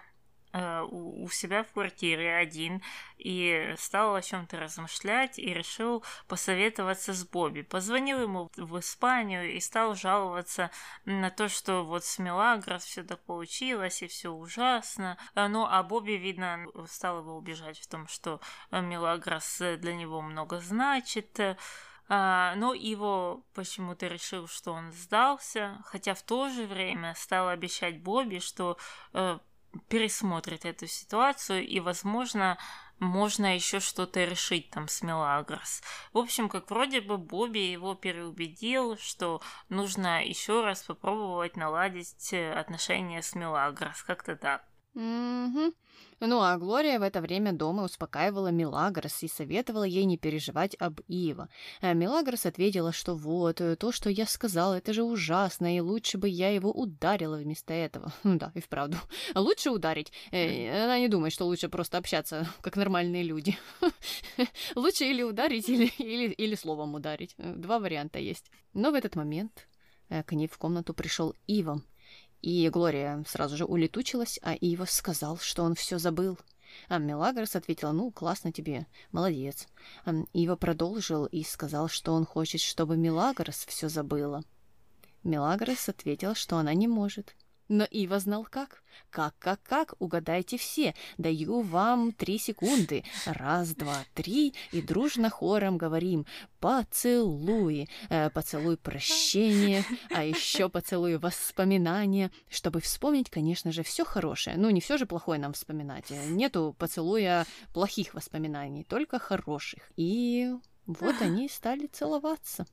Э, у себя в квартире один и стал о чем-то размышлять и решил посоветоваться с Бобби. Позвонил ему в Испанию и стал жаловаться на то, что вот с Мелагрос все так получилось и все ужасно. Э, ну, а Бобби, видно, стал его убежать в том, что Мелагрос для него много значит. А, но его почему-то решил, что он сдался, хотя в то же время стал обещать Бобби, что э, пересмотрит эту ситуацию и, возможно, можно еще что-то решить там с Мелагрос. В общем, как вроде бы Бобби его переубедил, что нужно еще раз попробовать наладить э, отношения с Мелагрос. Как-то так. Угу. Ну а Глория в это время дома успокаивала Милагрос и советовала ей не переживать об Ива. А Милагрос ответила, что вот, э, то, что я сказала, это же ужасно, и лучше бы я его ударила вместо этого. [laughs] Да, и вправду. Лучше ударить. Э, она не думает, что лучше просто общаться, [laughs] как нормальные люди. [laughs] Лучше или ударить, или, или, или словом ударить. Э, два варианта есть. Но в этот момент к ней в комнату пришел Ива и Глория сразу же улетучилась, а Ива сказал, что он все забыл. А Мелагрос ответила, ну, классно тебе, молодец. Ива продолжил и сказал, что он хочет, чтобы Мелагрос все забыла. Мелагрос ответила, что она не может. Но Ива знал как. Как, как, как, угадайте все. Даю вам три секунды. Раз, два, три. И дружно хором говорим поцелуй. Э, поцелуй прощения, а еще поцелуй воспоминания. Чтобы вспомнить, конечно же, все хорошее. Ну, не все же плохое нам вспоминать. Нету поцелуя плохих воспоминаний, только хороших. И вот они стали целоваться.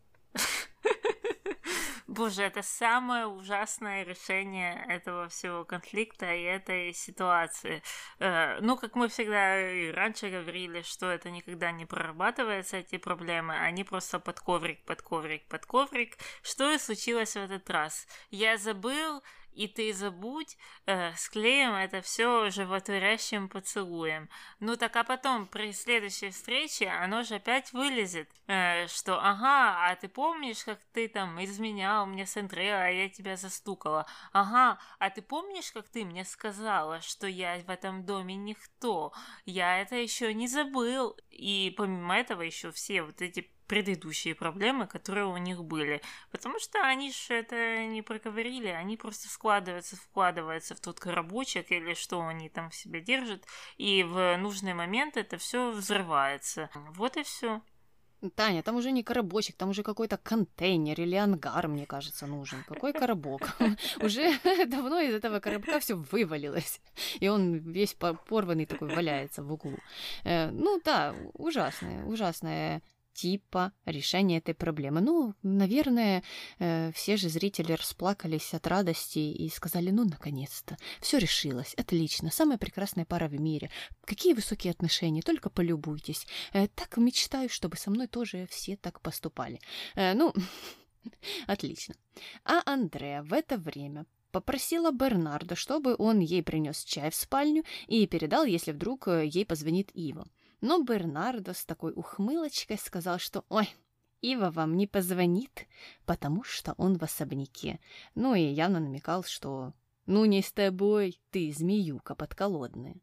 Боже, это самое ужасное решение этого всего конфликта и этой ситуации. Э, ну, как мы всегда и раньше говорили, что это никогда не прорабатывается, эти проблемы, они просто под коврик, под коврик, под коврик. Что и случилось в этот раз? Я забыл, и ты забудь, э, склеим это все животворящим поцелуем. Ну так а потом при следующей встрече оно же опять вылезет, э, что ага, а ты помнишь, как ты там изменял мне с Андреа, а я тебя застукала? Ага, а ты помнишь, как ты мне сказала, что я в этом доме никто? Я это еще не забыл. И помимо этого еще все вот эти предыдущие проблемы, которые у них были. Потому что они же это не проговорили, они просто складываются, вкладываются в тот коробочек или что они там в себе держат, и в нужный момент это все взрывается. Вот и все. Таня, там уже не коробочек, там уже какой-то контейнер или ангар, мне кажется, нужен. Какой коробок? [laughs] Уже [laughs] давно из этого коробка все вывалилось. И он весь порванный такой валяется в углу. Э, ну да, ужасная, ужасная типа решения этой проблемы. Ну, наверное, э, все же зрители расплакались от радости и сказали, ну, наконец-то, все решилось, отлично, самая прекрасная пара в мире. Какие высокие отношения, только полюбуйтесь. Э, так мечтаю, чтобы со мной тоже все так поступали. Э, ну, [laughs] отлично. А Андреа в это время попросила Бернарда, чтобы он ей принес чай в спальню и передал, если вдруг ей позвонит Ива. Но Бернардо с такой ухмылочкой сказал, что «Ой, Ива вам не позвонит, потому что он в особняке». Ну и явно намекал, что «Ну не с тобой, ты змеюка подколодная».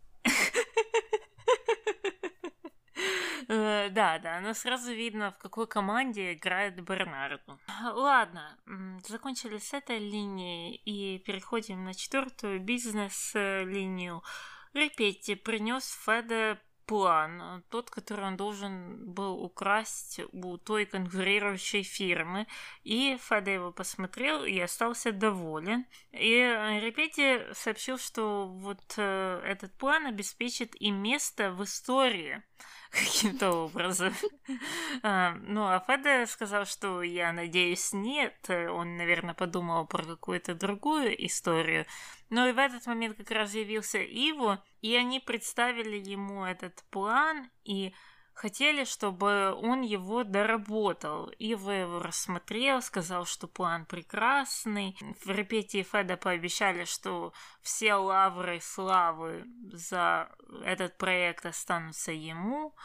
Э, да, да, но сразу видно, в какой команде играет Бернарду. Ладно, закончили с этой линией и переходим на четвертую бизнес-линию. Репетти принес Феда план, э, тот, который он должен был украсть у той конкурирующей фирмы. И Феда его посмотрел и остался доволен. И Репети сообщил, что вот э, этот план обеспечит им место в истории [laughs] каким-то образом. А, [laughs] ну, а Феда сказал, что я надеюсь, нет. Он, наверное, подумал про какую-то другую историю. Но и в этот момент как раз явился Иво, и они представили ему этот план, и хотели, чтобы он его доработал. Ива его рассмотрел, сказал, что план прекрасный. В репетии Феда пообещали, что все лавры славы за этот проект останутся ему.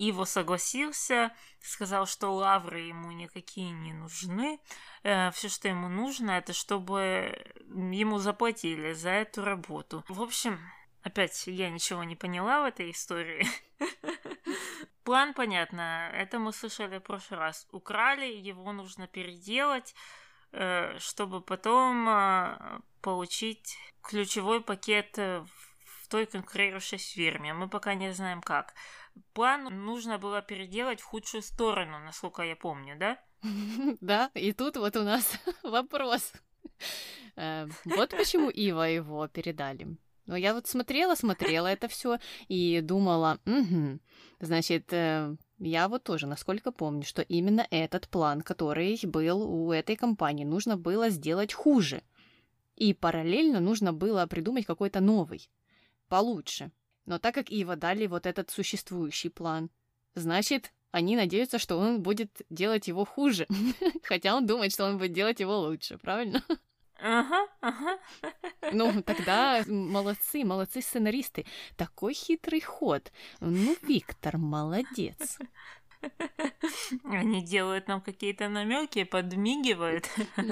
Иво согласился, сказал, что лавры ему никакие не нужны. Э, все, что ему нужно, это чтобы ему заплатили за эту работу. В общем, опять я ничего не поняла в этой истории. [laughs] План, понятно, это мы слышали в прошлый раз. Украли, его нужно переделать, э, чтобы потом э, получить ключевой пакет в той конкурирующей фирме. Мы пока не знаем как. План нужно было переделать в худшую сторону, насколько я помню, да? [laughs] Да, и тут вот у нас [laughs] вопрос. Э, вот почему Ива его передали. Но я вот смотрела, смотрела это все и думала, значит, э, я вот тоже, насколько помню, что именно этот план, который был у этой компании, нужно было сделать хуже. И параллельно нужно было придумать какой-то новый, получше. Но так как Ива дали вот этот существующий план, значит, они надеются, что он будет делать его хуже. [laughs] Хотя он думает, что он будет делать его лучше, правильно? Ага, ага. Ну, [laughs] тогда молодцы, молодцы сценаристы. Такой хитрый ход. Ну, Виктор, молодец. [laughs] Они делают нам какие-то намеки, подмигивают. [laughs]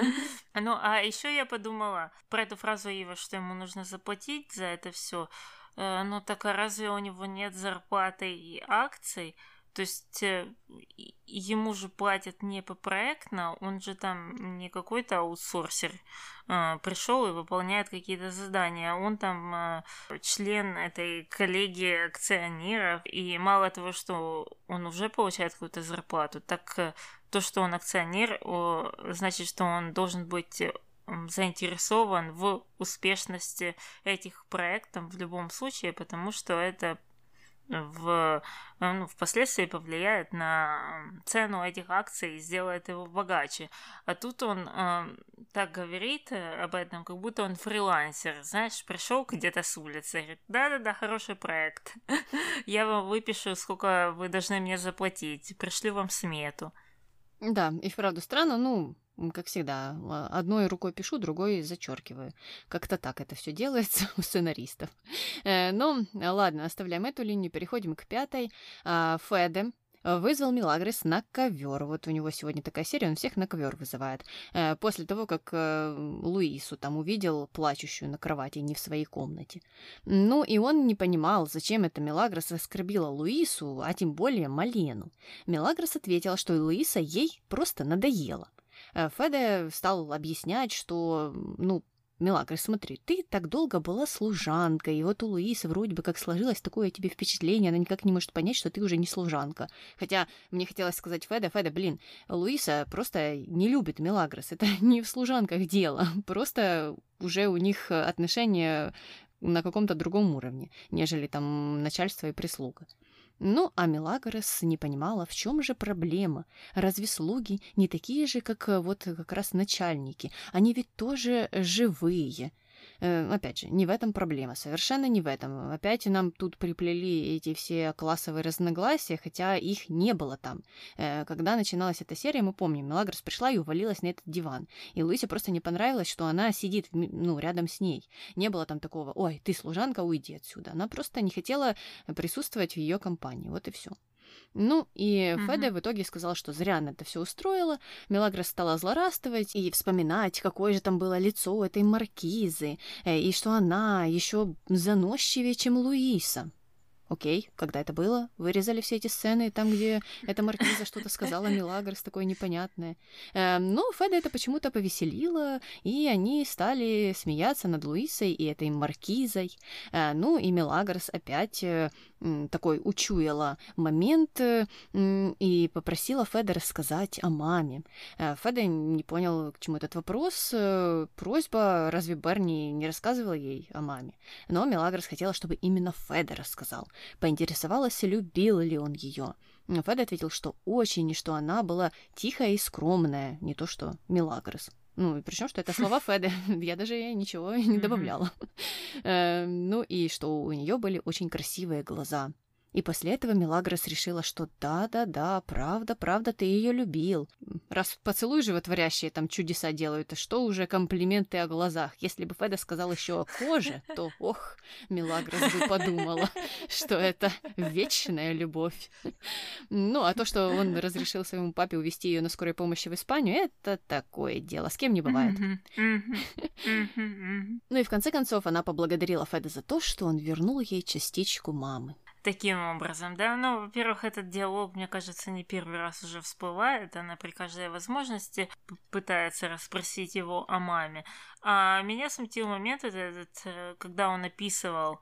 Ну, а еще я подумала про эту фразу Ива, что ему нужно заплатить за это все. Э, ну так а разве у него нет зарплаты и акций? То есть э, ему же платят не по проектно, он же там не какой-то аутсорсер э, пришел и выполняет какие-то задания. Он там член этой коллегии акционеров, и мало того, что он уже получает какую-то зарплату, так то, что он акционер, значит, что он должен быть заинтересован в успешности этих проектов в любом случае, потому что это в, ну, впоследствии повлияет на цену этих акций и сделает его богаче. А тут он э, так говорит об этом, как будто он фрилансер, знаешь, пришел где-то с улицы, говорит, да-да-да, хороший проект, [laughs] я вам выпишу, сколько вы должны мне заплатить, пришлю вам смету. Да, и вправду странно, ну, как всегда, а, одной рукой пишу, другой зачеркиваю. Как-то так это все делается [laughs] у сценаристов. Э, Но ну, ладно, оставляем эту линию, переходим к пятой. А, Феде вызвал Милагрис на ковер. Вот у него сегодня такая серия, он всех на ковер вызывает. Э, после того, как э, Луису там увидел плачущую на кровати, не в своей комнате. Ну, и он не понимал, зачем это Милагрос оскорбила Луису, а тем более Малену. Милагрос ответила, что Луиса ей просто надоела. Э, Феде стал объяснять, что, ну, Мелагрос, смотри, ты так долго была служанкой, и вот у Луисы вроде бы как сложилось такое тебе впечатление, она никак не может понять, что ты уже не служанка. Хотя мне хотелось сказать Феда, Феда, блин, Луиса просто не любит Мелагрос, это [laughs] не в служанках дело, просто уже у них отношения на каком-то другом уровне, нежели там начальство и прислуга. Ну, а Мелагрос не понимала, в чем же проблема. Разве слуги не такие же, как э, вот как раз начальники? Они ведь тоже живые. Э, опять же, не в этом проблема, совершенно не в этом. Опять нам тут приплели эти все классовые разногласия, хотя их не было там. Э, когда начиналась эта серия, мы помним, Мелагрос пришла и увалилась на этот диван. И Луисе просто не понравилось, что она сидит ну, рядом с ней. Не было там такого, ой, ты служанка, уйди отсюда. Она просто не хотела присутствовать в ее компании. Вот и все. Ну, и угу. Феде в итоге сказал, что зря она это все устроила. Мелагра стала злорадствовать и вспоминать, какое же там было лицо этой маркизы, э, и что она еще заносчивее, чем Луиса. Окей, когда это было? Вырезали все эти сцены, там, где эта маркиза что-то сказала Милагрос такое непонятное. Эм, но Феда это почему-то повеселило, и они стали смеяться над Луисой и этой маркизой. Э, ну, и Милагрос опять э, такой учуяла момент э, и попросила Феда рассказать о маме. Э, Феда не понял, к чему этот вопрос. Э, просьба, разве Берни не рассказывала ей о маме? Но Мелагрос хотела, чтобы именно Феда рассказал. Поинтересовалась, любил ли он ее. Феда ответил, что очень, и что она была тихая и скромная, не то что Мелагрос. Ну, причем, что это [laughs] слова Феды. Я даже ничего не добавляла. Эм, ну и что у нее были очень красивые глаза. И после этого Мелагрос решила, что да-да-да, правда, правда, ты ее любил. Раз поцелуй животворящие там чудеса делают, то что уже комплименты о глазах? Если бы Феда сказал еще о коже, то, ох, Мелагрос бы подумала, что это вечная любовь. Ну, а то, что он разрешил своему папе увезти ее на скорой помощи в Испанию, это такое дело, с кем не бывает. Ну и в конце концов она поблагодарила Феда за то, что он вернул ей частичку мамы таким образом, да. Ну, во-первых, этот диалог, мне кажется, не первый раз уже всплывает. Она при каждой возможности пытается расспросить его о маме. А меня смутил момент этот, э, когда он описывал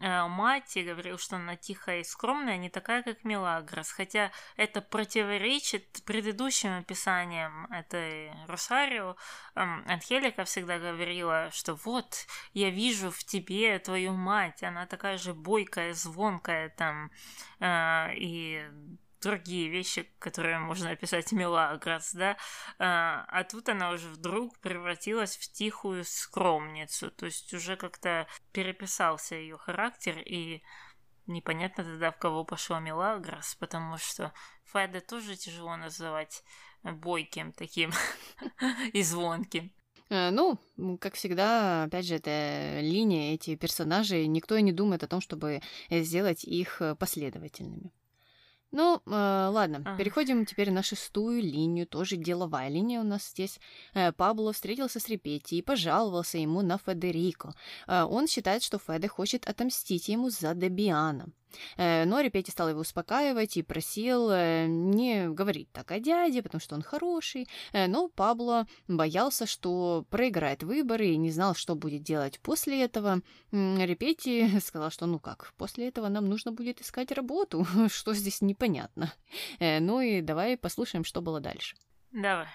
мать и говорил, что она тихая и скромная, не такая, как Мелагрос. Хотя это противоречит предыдущим описаниям этой Росарио. Эм, Анхелика всегда говорила, что вот, я вижу в тебе твою мать, она такая же бойкая, звонкая там, э, и другие вещи, которые можно описать Мелагрос, да, а, а тут она уже вдруг превратилась в тихую скромницу, то есть уже как-то переписался ее характер, и непонятно тогда, в кого пошла Мелагрос, потому что Феда тоже тяжело называть бойким таким [laughs] и звонким. Э, ну, как всегда, опять же, это линия, эти персонажи, никто и не думает о том, чтобы сделать их последовательными. Ну, э, ладно, ага. переходим теперь на шестую линию, тоже деловая линия у нас здесь. Э, Пабло встретился с Репетти и пожаловался ему на Федерико. Э, он считает, что Феде хочет отомстить ему за Дебиана. Э, но Репетти стал его успокаивать и просил э, не говорить так о дяде, потому что он хороший. Э, но Пабло боялся, что проиграет выборы и не знал, что будет делать после этого. Репетти [laughs] сказал, что ну как, после этого нам нужно будет искать работу, [laughs] что здесь непонятно. Ну и давай послушаем, что было дальше. Давай.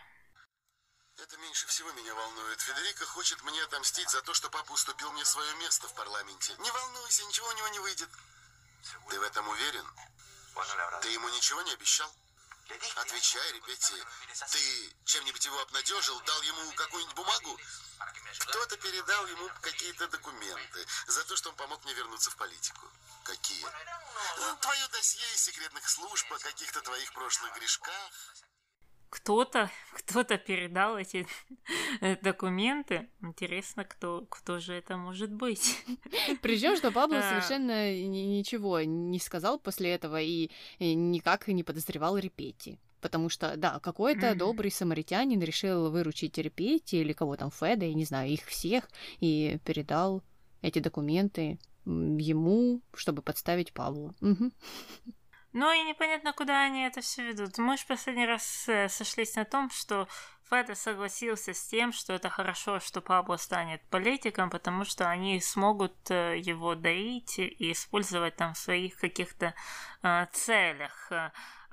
Это меньше всего меня волнует. Федерико хочет мне отомстить за то, что папа уступил мне свое место в парламенте. Не волнуйся, ничего у него не выйдет. Ты в этом уверен? Ты ему ничего не обещал? Отвечай, Репетти. Ты чем-нибудь его обнадежил, дал ему какую-нибудь бумагу? Кто-то передал ему какие-то документы за то, что он помог мне вернуться в политику. Какие? Ну, твое досье из секретных служб о каких-то твоих прошлых грешках кто-то, [laughs] кто-то передал эти [laughs] документы. Интересно, кто, кто же это может быть. [laughs] Причем, что Пабло совершенно ничего не сказал после этого и никак не подозревал Репетти. Потому что, да, какой-то mm-hmm. добрый самаритянин решил выручить Репетти или кого там, Феда, я не знаю, их всех, и передал эти документы ему, чтобы подставить Павлу. Угу. Ну и непонятно, куда они это все ведут. Мы же последний раз э, сошлись на том, что Феда согласился с тем, что это хорошо, что Пабло станет политиком, потому что они смогут э, его доить и использовать там в своих каких-то э, целях.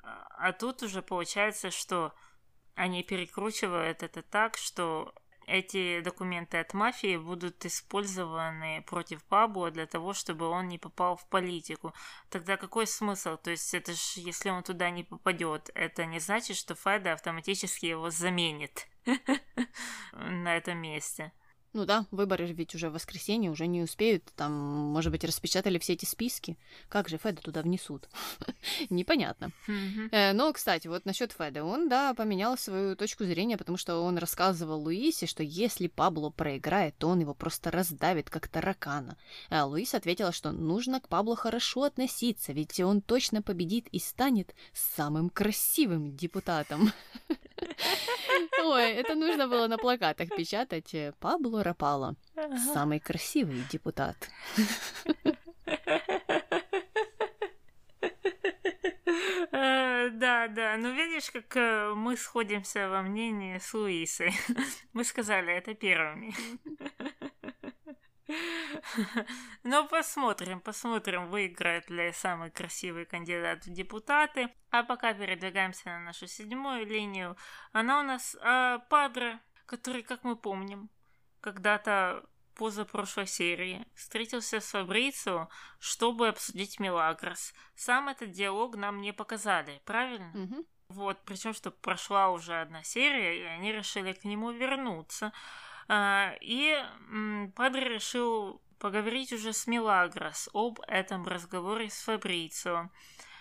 А тут уже получается, что они перекручивают это так, что эти документы от мафии будут использованы против Пабло для того, чтобы он не попал в политику. Тогда какой смысл? То есть это же, если он туда не попадет, это не значит, что Феда автоматически его заменит [laughs] на этом месте. Ну да, выборы ведь уже в воскресенье, уже не успеют. Там, может быть, распечатали все эти списки. Как же Феда туда внесут? [laughs] Непонятно. Э, но, кстати, вот насчет Феда. Он, да, поменял свою точку зрения, потому что он рассказывал Луисе, что если Пабло проиграет, то он его просто раздавит, как таракана. А Луис ответила, что нужно к Пабло хорошо относиться, ведь он точно победит и станет самым красивым депутатом. [laughs] [laughs] Ой, это нужно было на плакатах печатать. Пабло Рапало. Самый красивый депутат. Э, да, да. Ну, видишь, как э, мы сходимся во мнении с Луисой. [laughs] Мы сказали это первыми. [laughs] [laughs] Ну, посмотрим, посмотрим, выиграет ли самый красивый кандидат в депутаты. А пока передвигаемся на нашу седьмую линию. Она у нас э, Падре, который, как мы помним, когда-то позапрошлой серии встретился с Фабрицио, чтобы обсудить Мелагрос. Сам этот диалог нам не показали, правильно? Вот, причем, что прошла уже одна серия, и они решили к нему вернуться. А, И Падре решил поговорить уже с Мелагрос об этом разговоре с Фабрицио.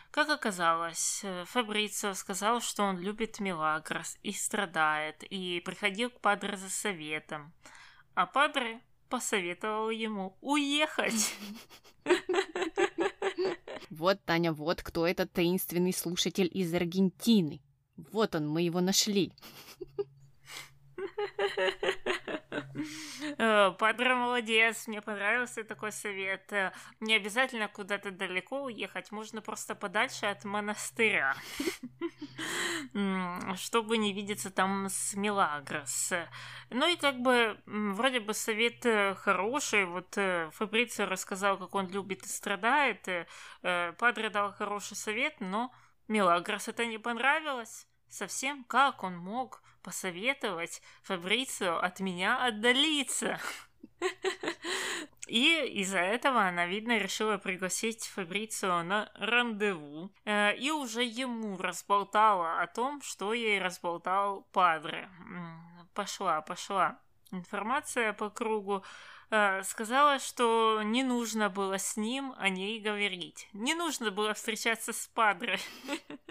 Как оказалось, э, Фабрицио сказал, что он любит Мелагрос и страдает, и приходил к Падре за советом. А Падре посоветовал ему уехать. [laughs] Вот, Таня, вот кто этот таинственный слушатель из Аргентины. Вот он, мы его нашли. [laughs] Э, Падре молодец, мне понравился такой совет. Э, Не обязательно куда-то далеко уехать, можно просто подальше от монастыря, чтобы не видеться там с Мелагрос. Ну и как бы вроде бы совет э, хороший. Вот Фабрицио рассказал, как он любит и страдает. Падре дал хороший совет, но Мелагрос это не понравилось. Совсем как он мог посоветовать Фабрицио от меня отдалиться? И из-за этого она, видно, решила пригласить Фабрицио на рандеву. Э, И уже ему разболтала о том, что ей разболтал Падре. Пошла, пошла. Информация по кругу э, сказала, что не нужно было с ним о ней говорить. Не нужно было встречаться с Падре. [laughs]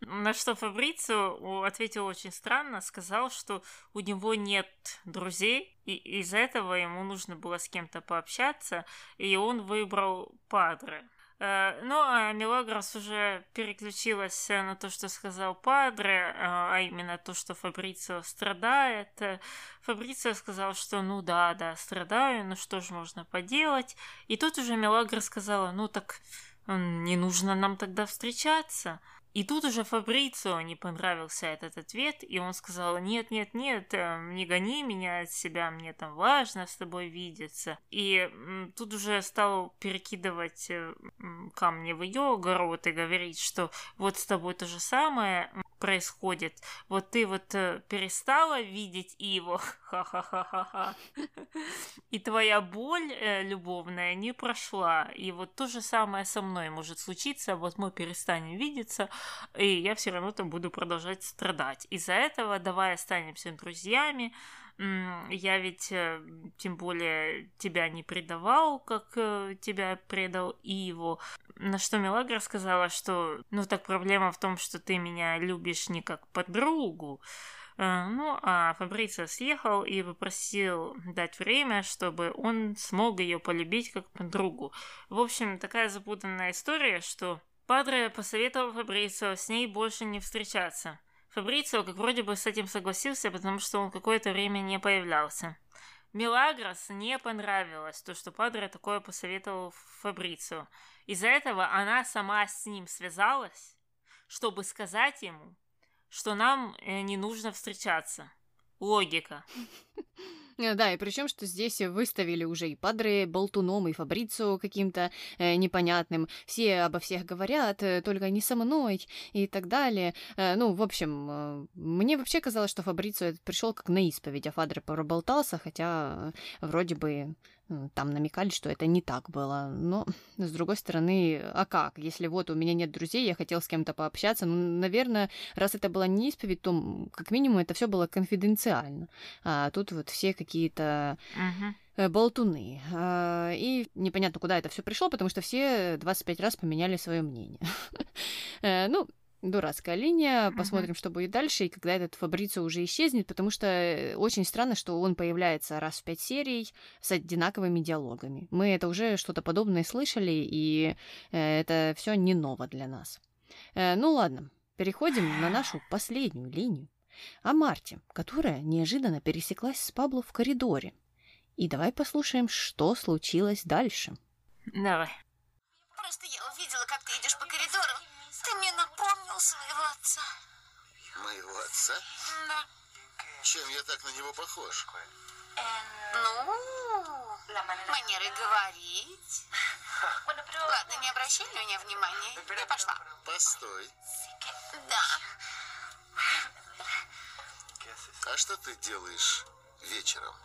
На что Фабрицио ответил очень странно, сказал, что у него нет друзей, и из-за этого ему нужно было с кем-то пообщаться, и он выбрал Падре. Э, Ну, а Мелагрос уже переключилась э, на то, что сказал Падре, э, а именно то, что Фабрицио страдает. Э, Фабрицио сказал, что ну да, да, страдаю, ну что же можно поделать. И тут уже Мелагра сказала, ну так не нужно нам тогда встречаться. И тут уже Фабрицио не понравился этот ответ, и он сказал, нет, нет, нет, э, не гони меня от себя, мне там важно с тобой видеться. И тут уже стал перекидывать э, камни в ее огород и говорить, что вот с тобой то же самое происходит. Вот ты вот э, перестала видеть его, [laughs] ха-ха-ха-ха-ха. И твоя боль э, любовная не прошла. И вот то же самое со мной может случиться. Вот мы перестанем видеться, и я все равно там буду продолжать страдать. Из-за этого давай останемся друзьями. Я ведь э, тем более тебя не предавал, как э, тебя предал Иво. На что Мелагра сказала, что ну так проблема в том, что ты меня любишь не как подругу. Э, Ну, а Фабрицио съехал и попросил дать время, чтобы он смог ее полюбить как подругу. В общем, такая запутанная история, что Падре посоветовал Фабрицио с ней больше не встречаться. Фабрицио как вроде бы с этим согласился, потому что он какое-то время не появлялся. Мелагрос не понравилось то, что Падре такое посоветовал Фабрицио. Из-за этого она сама с ним связалась, чтобы сказать ему, что нам э, не нужно встречаться. Логика. Э, да, и причем, что здесь выставили уже и Падре болтуном, и Фабрицу каким-то э, непонятным. Все обо всех говорят, э, только не со мной и так далее. Э, ну, в общем, э, мне вообще казалось, что Фабрицу пришел как на исповедь, а Фадре проболтался, хотя э, вроде бы там намекали, что это не так было. Но, [laughs] с другой стороны, а как? Если вот у меня нет друзей, я хотел с кем-то пообщаться, ну, наверное, раз это была не исповедь, то как минимум это все было конфиденциально. А тут вот все какие-то... Угу болтуны. А, и непонятно, куда это все пришло, потому что все 25 раз поменяли свое мнение. [laughs] Э, ну, дурацкая линия. Посмотрим, uh-huh. что будет дальше, и когда этот Фабрицио уже исчезнет, потому что э, очень странно, что он появляется раз в пять серий с одинаковыми диалогами. Мы это уже что-то подобное слышали, и э, это все не ново для нас. Э, ну ладно, переходим на нашу последнюю линию. О Марте, которая неожиданно пересеклась с Пабло в коридоре. И давай послушаем, что случилось дальше. Давай. Просто я увидела, как ты идешь по коридору, ты мне напомнил своего отца. Моего отца? Да. Чем я так на него похож? Ну, манеры говорить. Ладно, не обращай на меня внимания. Я пошла. Постой. Да. А что ты делаешь вечером?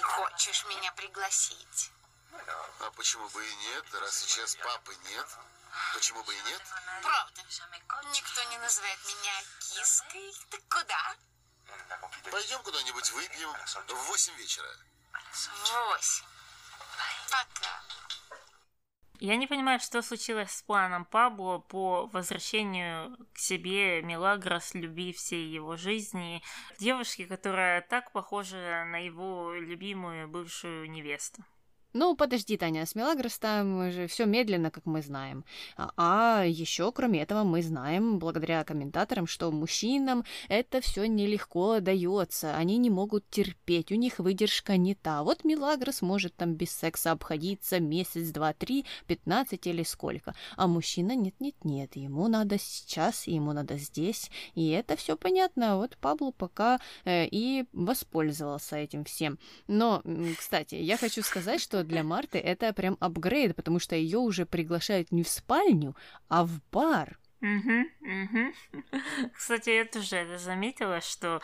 Хочешь меня пригласить? А почему бы и нет, раз сейчас папы нет? Почему бы и нет? Правда. Никто не называет меня киской. Ты куда? Пойдем куда-нибудь выпьем в восемь вечера. Восемь. Пока. Я не понимаю, что случилось с планом Пабло по возвращению к себе Мелагрос, любви всей его жизни, девушки, которая так похожа на его любимую бывшую невесту. Ну, подожди, Таня, с Мелагрос там же все медленно, как мы знаем. А, а еще, кроме этого, мы знаем, благодаря комментаторам, что мужчинам это все нелегко дается. Они не могут терпеть, у них выдержка не та. Вот Мелагрос может там без секса обходиться месяц, два, три, пятнадцать или сколько. А мужчина нет-нет-нет, ему надо сейчас, ему надо здесь. И это все понятно. Вот Пабло пока э, и воспользовался этим всем. Но, кстати, я хочу сказать, что для Марты это прям апгрейд, потому что ее уже приглашают не в спальню, а в бар. Угу, угу. [laughs] Кстати, я тоже это заметила, что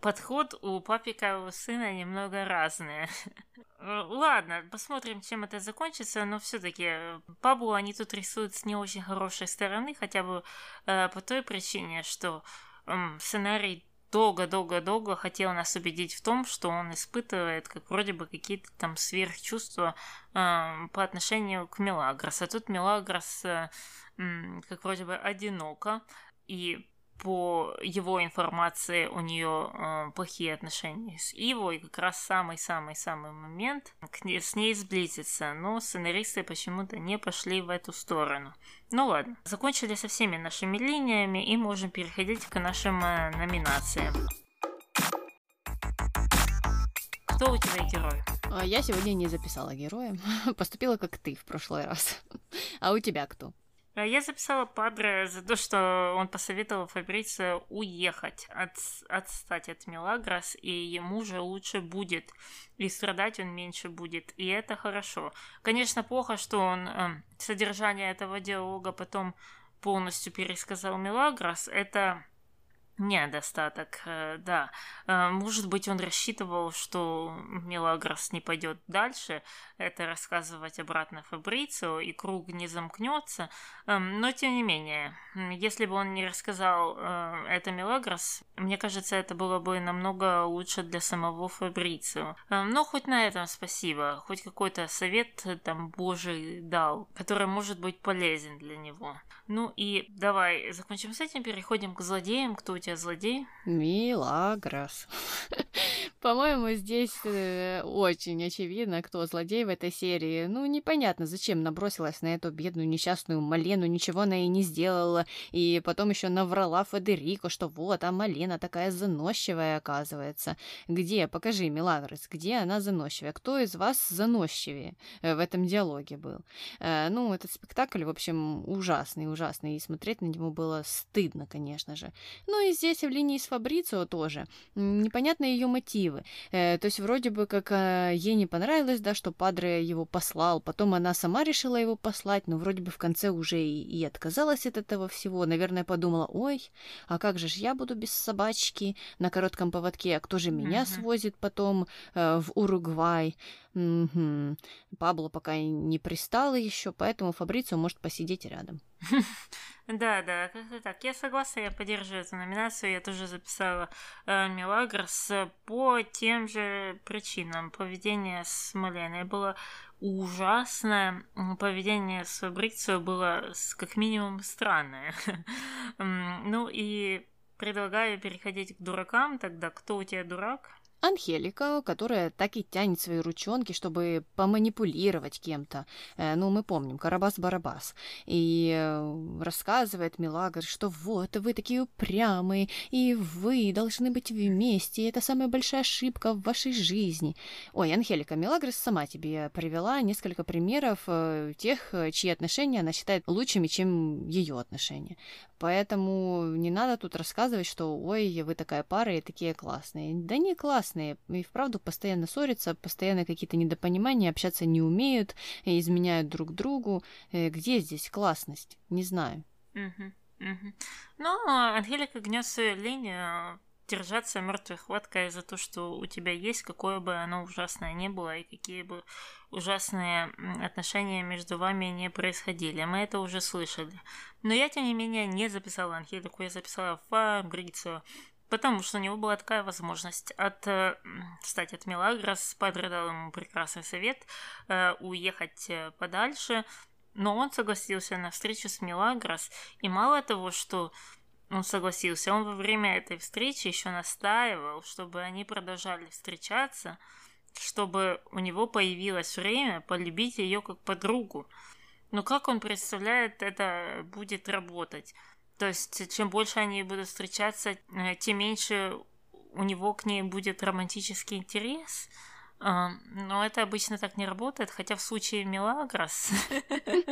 подход у папика и у сына немного разный. [laughs] Ладно, посмотрим, чем это закончится, но все-таки Паблу они тут рисуют с не очень хорошей стороны, хотя бы э, по той причине, что э, сценарий долго-долго-долго хотел нас убедить в том, что он испытывает как вроде бы какие-то там сверхчувства э, по отношению к Мелагрос. А тут Мелагрос э, как вроде бы одиноко, и по его информации у нее э, плохие отношения с Иво, и как раз самый-самый-самый момент к ней, с ней сблизиться, но сценаристы почему-то не пошли в эту сторону. Ну ладно, закончили со всеми нашими линиями и можем переходить к нашим э, номинациям. Кто у тебя герой? А, я сегодня не записала героя. [laughs] Поступила как ты в прошлый раз. [laughs] А у тебя кто? А я записала Падре за то, что он посоветовал Фабрице уехать, от, отстать от Мелагрос, и ему же лучше будет, и страдать он меньше будет, и это хорошо. Конечно, плохо, что он э, содержание этого диалога потом полностью пересказал Мелагрос, это недостаток, э, да. Э, может быть, он рассчитывал, что Мелагрос не пойдет дальше, это рассказывать обратно Фабрицио, и круг не замкнется. Эм, но, тем не менее, если бы он не рассказал э, это Мелагрос, мне кажется, это было бы намного лучше для самого Фабрицио. Эм, но хоть на этом спасибо, хоть какой-то совет там Божий дал, который может быть полезен для него. Ну и давай закончим с этим, переходим к злодеям. Кто у тебя злодей? Милагрос. [laughs] По-моему, здесь э, очень очевидно, кто злодей в этой серии. Ну, непонятно, зачем набросилась на эту бедную несчастную Малену, ничего она ей не сделала, и потом еще наврала Федерико, что вот, а Малена такая заносчивая, оказывается. Где? Покажи, Милагрос, где она заносчивая? Кто из вас заносчивее э, в этом диалоге был? Э, ну, этот спектакль, в общем, ужасный, ужасный, и смотреть на него было стыдно, конечно же. Ну и здесь в линии с Фабрицио тоже. Непонятны ее мотивы. Э, то есть вроде бы как э, ей не понравилось, да, что Падре его послал, потом она сама решила его послать, но вроде бы в конце уже и, и отказалась от этого всего. Наверное, подумала, ой, а как же ж я буду без собачки на коротком поводке, а кто же меня mm-hmm. свозит потом э, в Уругвай? Угу. Пабло пока не пристала еще, поэтому Фабрицио может посидеть рядом. [laughs] Да, да, как-то так. Я согласна, я поддерживаю эту номинацию. Я тоже записала э, Мелагрос по тем же причинам. Поведение с Маленой было ужасное. Поведение с Фабрицио было как минимум странное. [laughs] ну и предлагаю переходить к дуракам. Тогда кто у тебя дурак? Анхелика, которая так и тянет свои ручонки, чтобы поманипулировать кем-то. Э, ну, мы помним, Карабас-Барабас. И э, рассказывает Милагр, что вот, вы такие упрямые, и вы должны быть вместе, это самая большая ошибка в вашей жизни. Ой, Анхелика, Милагр сама тебе привела несколько примеров э, тех, чьи отношения она считает лучшими, чем ее отношения. Поэтому не надо тут рассказывать, что ой, вы такая пара и такие классные. Да не классные. И вправду постоянно ссорятся, постоянно какие-то недопонимания, общаться не умеют, изменяют друг другу. Э, где здесь классность? Не знаю. Угу, угу. Ну, Ангелика гнется линию держаться мертвой хваткой за то, что у тебя есть, какое бы оно ужасное ни было, и какие бы ужасные отношения между вами не происходили. Мы это уже слышали. Но я, тем не менее, не записала Ангелику, я записала Фабрицию, потому что у него была такая возможность. От, э, кстати, от Мелагрос Падре дал ему прекрасный совет э, уехать э, подальше, но он согласился на встречу с Мелагрос, и мало того, что он согласился. Он во время этой встречи еще настаивал, чтобы они продолжали встречаться, чтобы у него появилось время полюбить ее как подругу. Но как он представляет, это будет работать? То есть, чем больше они будут встречаться, э, тем меньше у него к ней будет романтический интерес. А, но это обычно так не работает, хотя в случае Мелагрос, [laughs]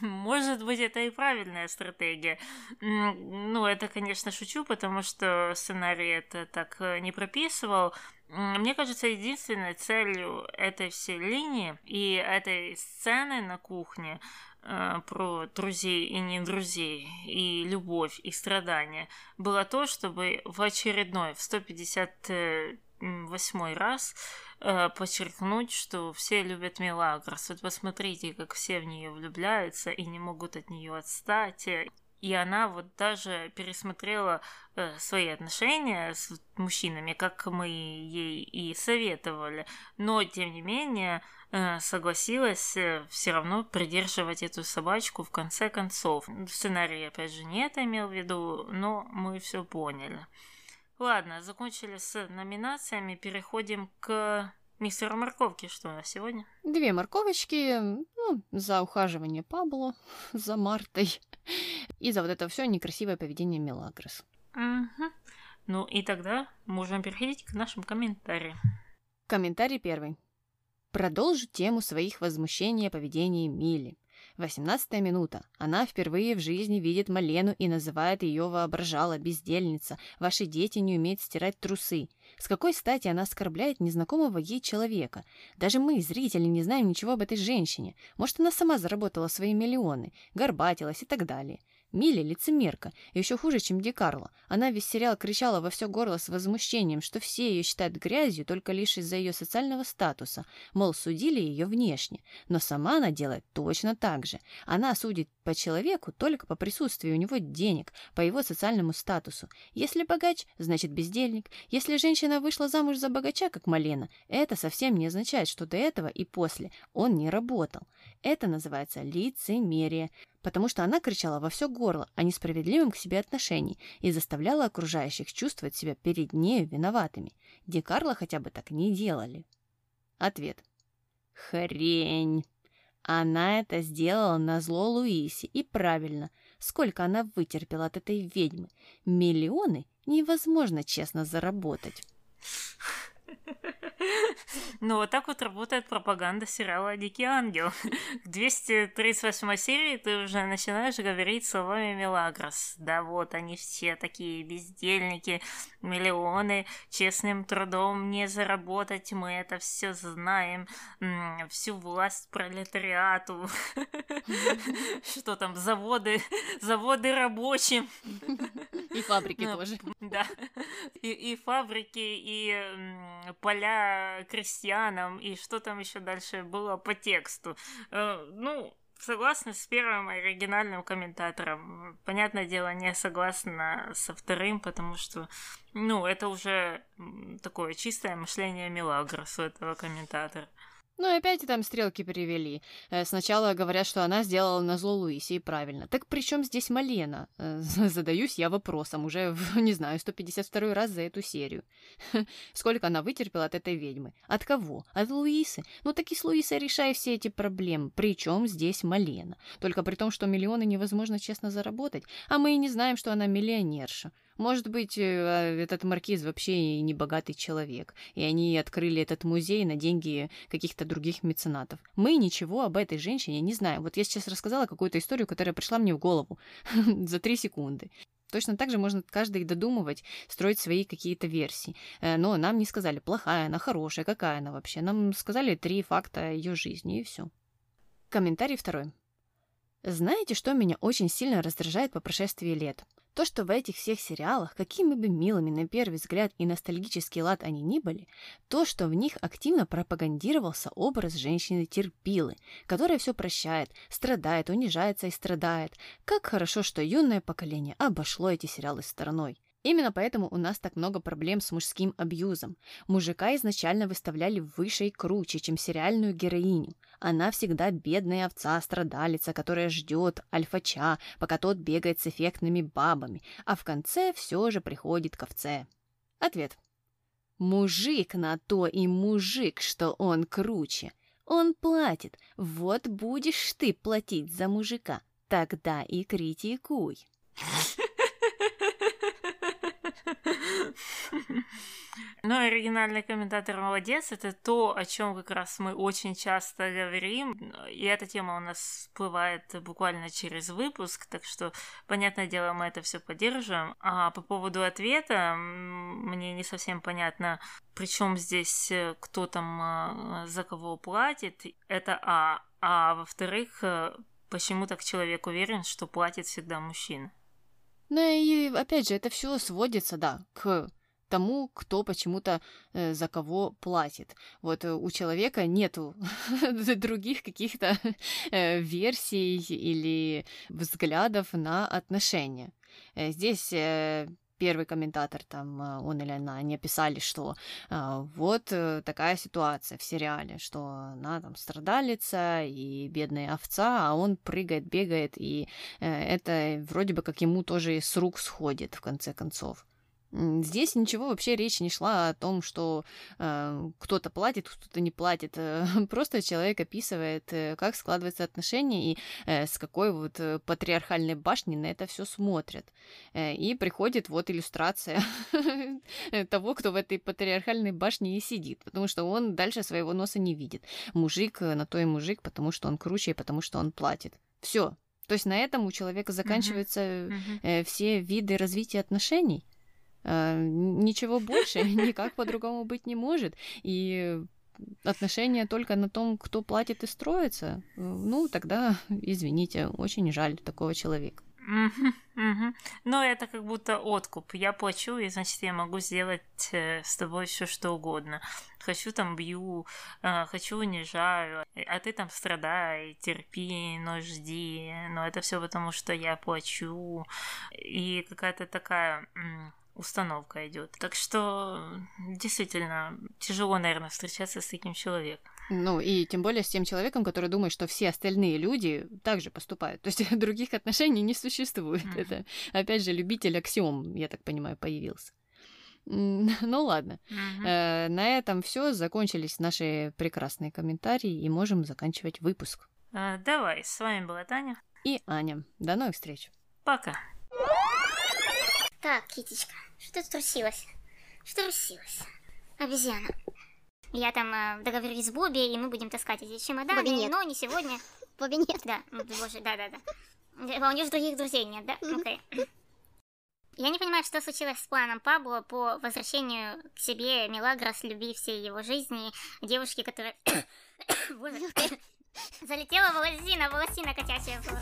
может быть, это и правильная стратегия. Ну, это, конечно, шучу, потому что сценарий это так э, не прописывал. Мне кажется, единственной целью этой всей линии и этой сцены на кухне э, про друзей и не друзей, и любовь, и страдания, было то, чтобы в очередной, в 150 восьмой раз э, подчеркнуть, что все любят Мелагрос. Вот посмотрите, как все в нее влюбляются и не могут от нее отстать. И она вот даже пересмотрела э, свои отношения с мужчинами, как мы ей и советовали. Но, тем не менее, э, согласилась э, все равно придерживать эту собачку в конце концов. В сценарии, опять же, не это имел в виду, но мы все поняли. Ладно, закончили с номинациями, переходим к мистеру морковки. Что у нас сегодня? Две морковочки, ну, за ухаживание Пабло, [laughs] за Мартой [laughs] и за вот это все некрасивое поведение Мелагрос. Угу. Ну и тогда можем переходить к нашим комментариям. Комментарий первый. Продолжу тему своих возмущений о поведении Мили. 18 минута. Она впервые в жизни видит Малену и называет ее воображала, бездельница. Ваши дети не умеют стирать трусы. С какой стати она оскорбляет незнакомого ей человека? Даже мы, зрители, не знаем ничего об этой женщине. Может, она сама заработала свои миллионы, горбатилась и так далее. Милли – лицемерка, еще хуже, чем Ди Карло. Она весь сериал кричала во все горло с возмущением, что все ее считают грязью только лишь из-за ее социального статуса, мол, судили ее внешне. Но сама она делает точно так же. Она судит по человеку только по присутствию у него денег, по его социальному статусу. Если богач, значит бездельник. Если женщина вышла замуж за богача, как Малена, это совсем не означает, что до этого и после он не работал. Это называется лицемерие потому что она кричала во все горло о несправедливом к себе отношении и заставляла окружающих чувствовать себя перед нею виноватыми. Ди Карло хотя бы так не делали. Ответ. Хрень. Она это сделала на зло Луисе, и правильно. Сколько она вытерпела от этой ведьмы. Миллионы невозможно честно заработать. [laughs] [laughs] Ну, вот так вот работает пропаганда сериала «Дикий ангел». К 238 серии ты уже начинаешь говорить словами Мелагрос. Да вот, они все такие бездельники, миллионы честным трудом не заработать, мы это все знаем, всю власть пролетариату, [laughs] что там, заводы, заводы рабочим. И фабрики ну, тоже. Да, и, и фабрики, и поля крестьянам, и что там еще дальше было по тексту. Э, ну, согласна с первым оригинальным комментатором. Понятное дело, не согласна со вторым, потому что, ну, это уже такое чистое мышление Мелагрос у этого комментатора. Ну и опять там стрелки перевели. Э, сначала говорят, что она сделала на зло Луисе, и правильно. Так при чем здесь Малена? Э, [laughs] задаюсь я вопросом уже, [laughs] не знаю, 152 раз за эту серию. [laughs] Сколько она вытерпела от этой ведьмы? От кого? От Луисы? Ну так и с Луисой решай все эти проблемы. При чем здесь Малена? Только при том, что миллионы невозможно честно заработать, а мы и не знаем, что она миллионерша. Может быть, э, этот маркиз вообще не богатый человек, и они открыли этот музей на деньги каких-то других меценатов. Мы ничего об этой женщине не знаем. Вот я сейчас рассказала какую-то историю, которая пришла мне в голову [laughs] за три секунды. Точно так же можно каждый додумывать, строить свои какие-то версии. Э, но нам не сказали, плохая она, хорошая, какая она вообще. Нам сказали три факта ее жизни, и все. Комментарий второй. Знаете, что меня очень сильно раздражает по прошествии лет? То, что в этих всех сериалах, какими бы милыми на первый взгляд и ностальгический лад они ни были, то, что в них активно пропагандировался образ женщины-терпилы, которая все прощает, страдает, унижается и страдает. Как хорошо, что юное поколение обошло эти сериалы стороной. Именно поэтому у нас так много проблем с мужским абьюзом. Мужика изначально выставляли выше и круче, чем сериальную героиню. Она всегда бедная овца-страдалица, которая ждет альфача, пока тот бегает с эффектными бабами, а в конце все же приходит к овце. Ответ. Мужик на то и мужик, что он круче. Он платит. Вот будешь ты платить за мужика. Тогда и критикуй. [laughs] Ну, оригинальный комментатор молодец. Это то, о чем как раз мы очень часто говорим. И эта тема у нас всплывает буквально через выпуск, так что, понятное дело, мы это все поддерживаем. А по поводу ответа, мне не совсем понятно, причем здесь э, кто там э, за кого платит. Это А. А во-вторых, э, почему так человек уверен, что платит всегда мужчина? Ну и опять же, это все сводится, да, к тому, кто почему-то э, за кого платит. Вот э, у человека нету [laughs] других каких-то э, версий или взглядов на отношения. Э, здесь э, первый комментатор, там э, он или она, не писали, что э, вот э, такая ситуация в сериале, что она там страдалица и бедная овца, а он прыгает, бегает, и это вроде бы как ему тоже с рук сходит в конце концов. Здесь ничего вообще речь не шла о том, что э, кто-то платит, кто-то не платит. Э, [laughs] просто человек описывает, э, как складываются отношения и э, с какой вот э, патриархальной башни на это все смотрят. И приходит вот иллюстрация [laughs] того, кто в этой патриархальной башне и сидит, потому что он дальше своего носа не видит. Мужик на то и мужик, потому что он круче и потому что он платит. Все. То есть на этом у человека заканчиваются uh-huh. э, все виды развития отношений. Э, ничего больше, [laughs] никак по-другому быть не может. И отношения только на том, кто платит и строится, ну, тогда, извините, очень жаль такого человека. Но это как будто откуп. Я плачу, и значит я могу сделать э, с тобой все что угодно. Хочу там бью, хочу унижаю, а ты там страдай, терпи, но жди. Но это все потому, что я плачу. И какая-то такая установка идет. Так что действительно тяжело, наверное, встречаться с таким человеком. Ну, и тем более с тем человеком, который думает, что все остальные люди также поступают. То есть [laughs] других отношений не существует. Mm-hmm. Это, опять же, любитель аксиом, я так понимаю, появился. [laughs] Ну ладно. Mm-hmm. Э, на этом все. Закончились наши прекрасные комментарии, и можем заканчивать выпуск. Э, давай, с вами была Таня. И Аня. До новых встреч. Пока. Так, Китечка, что ты трусилась? Что трусилась? Обезьяна. Я там э, договорюсь с Бобби, и мы будем таскать эти чемоданы, Бобби нет. но не сегодня. Бобби нет. Да, боже, да-да-да. А у нее же других друзей нет, да? Окей. Я не понимаю, что случилось с планом Пабло по возвращению к себе Мелагрос, любви всей его жизни, девушки, которая... [coughs] [coughs] Залетела волосина, волосина котячая рот.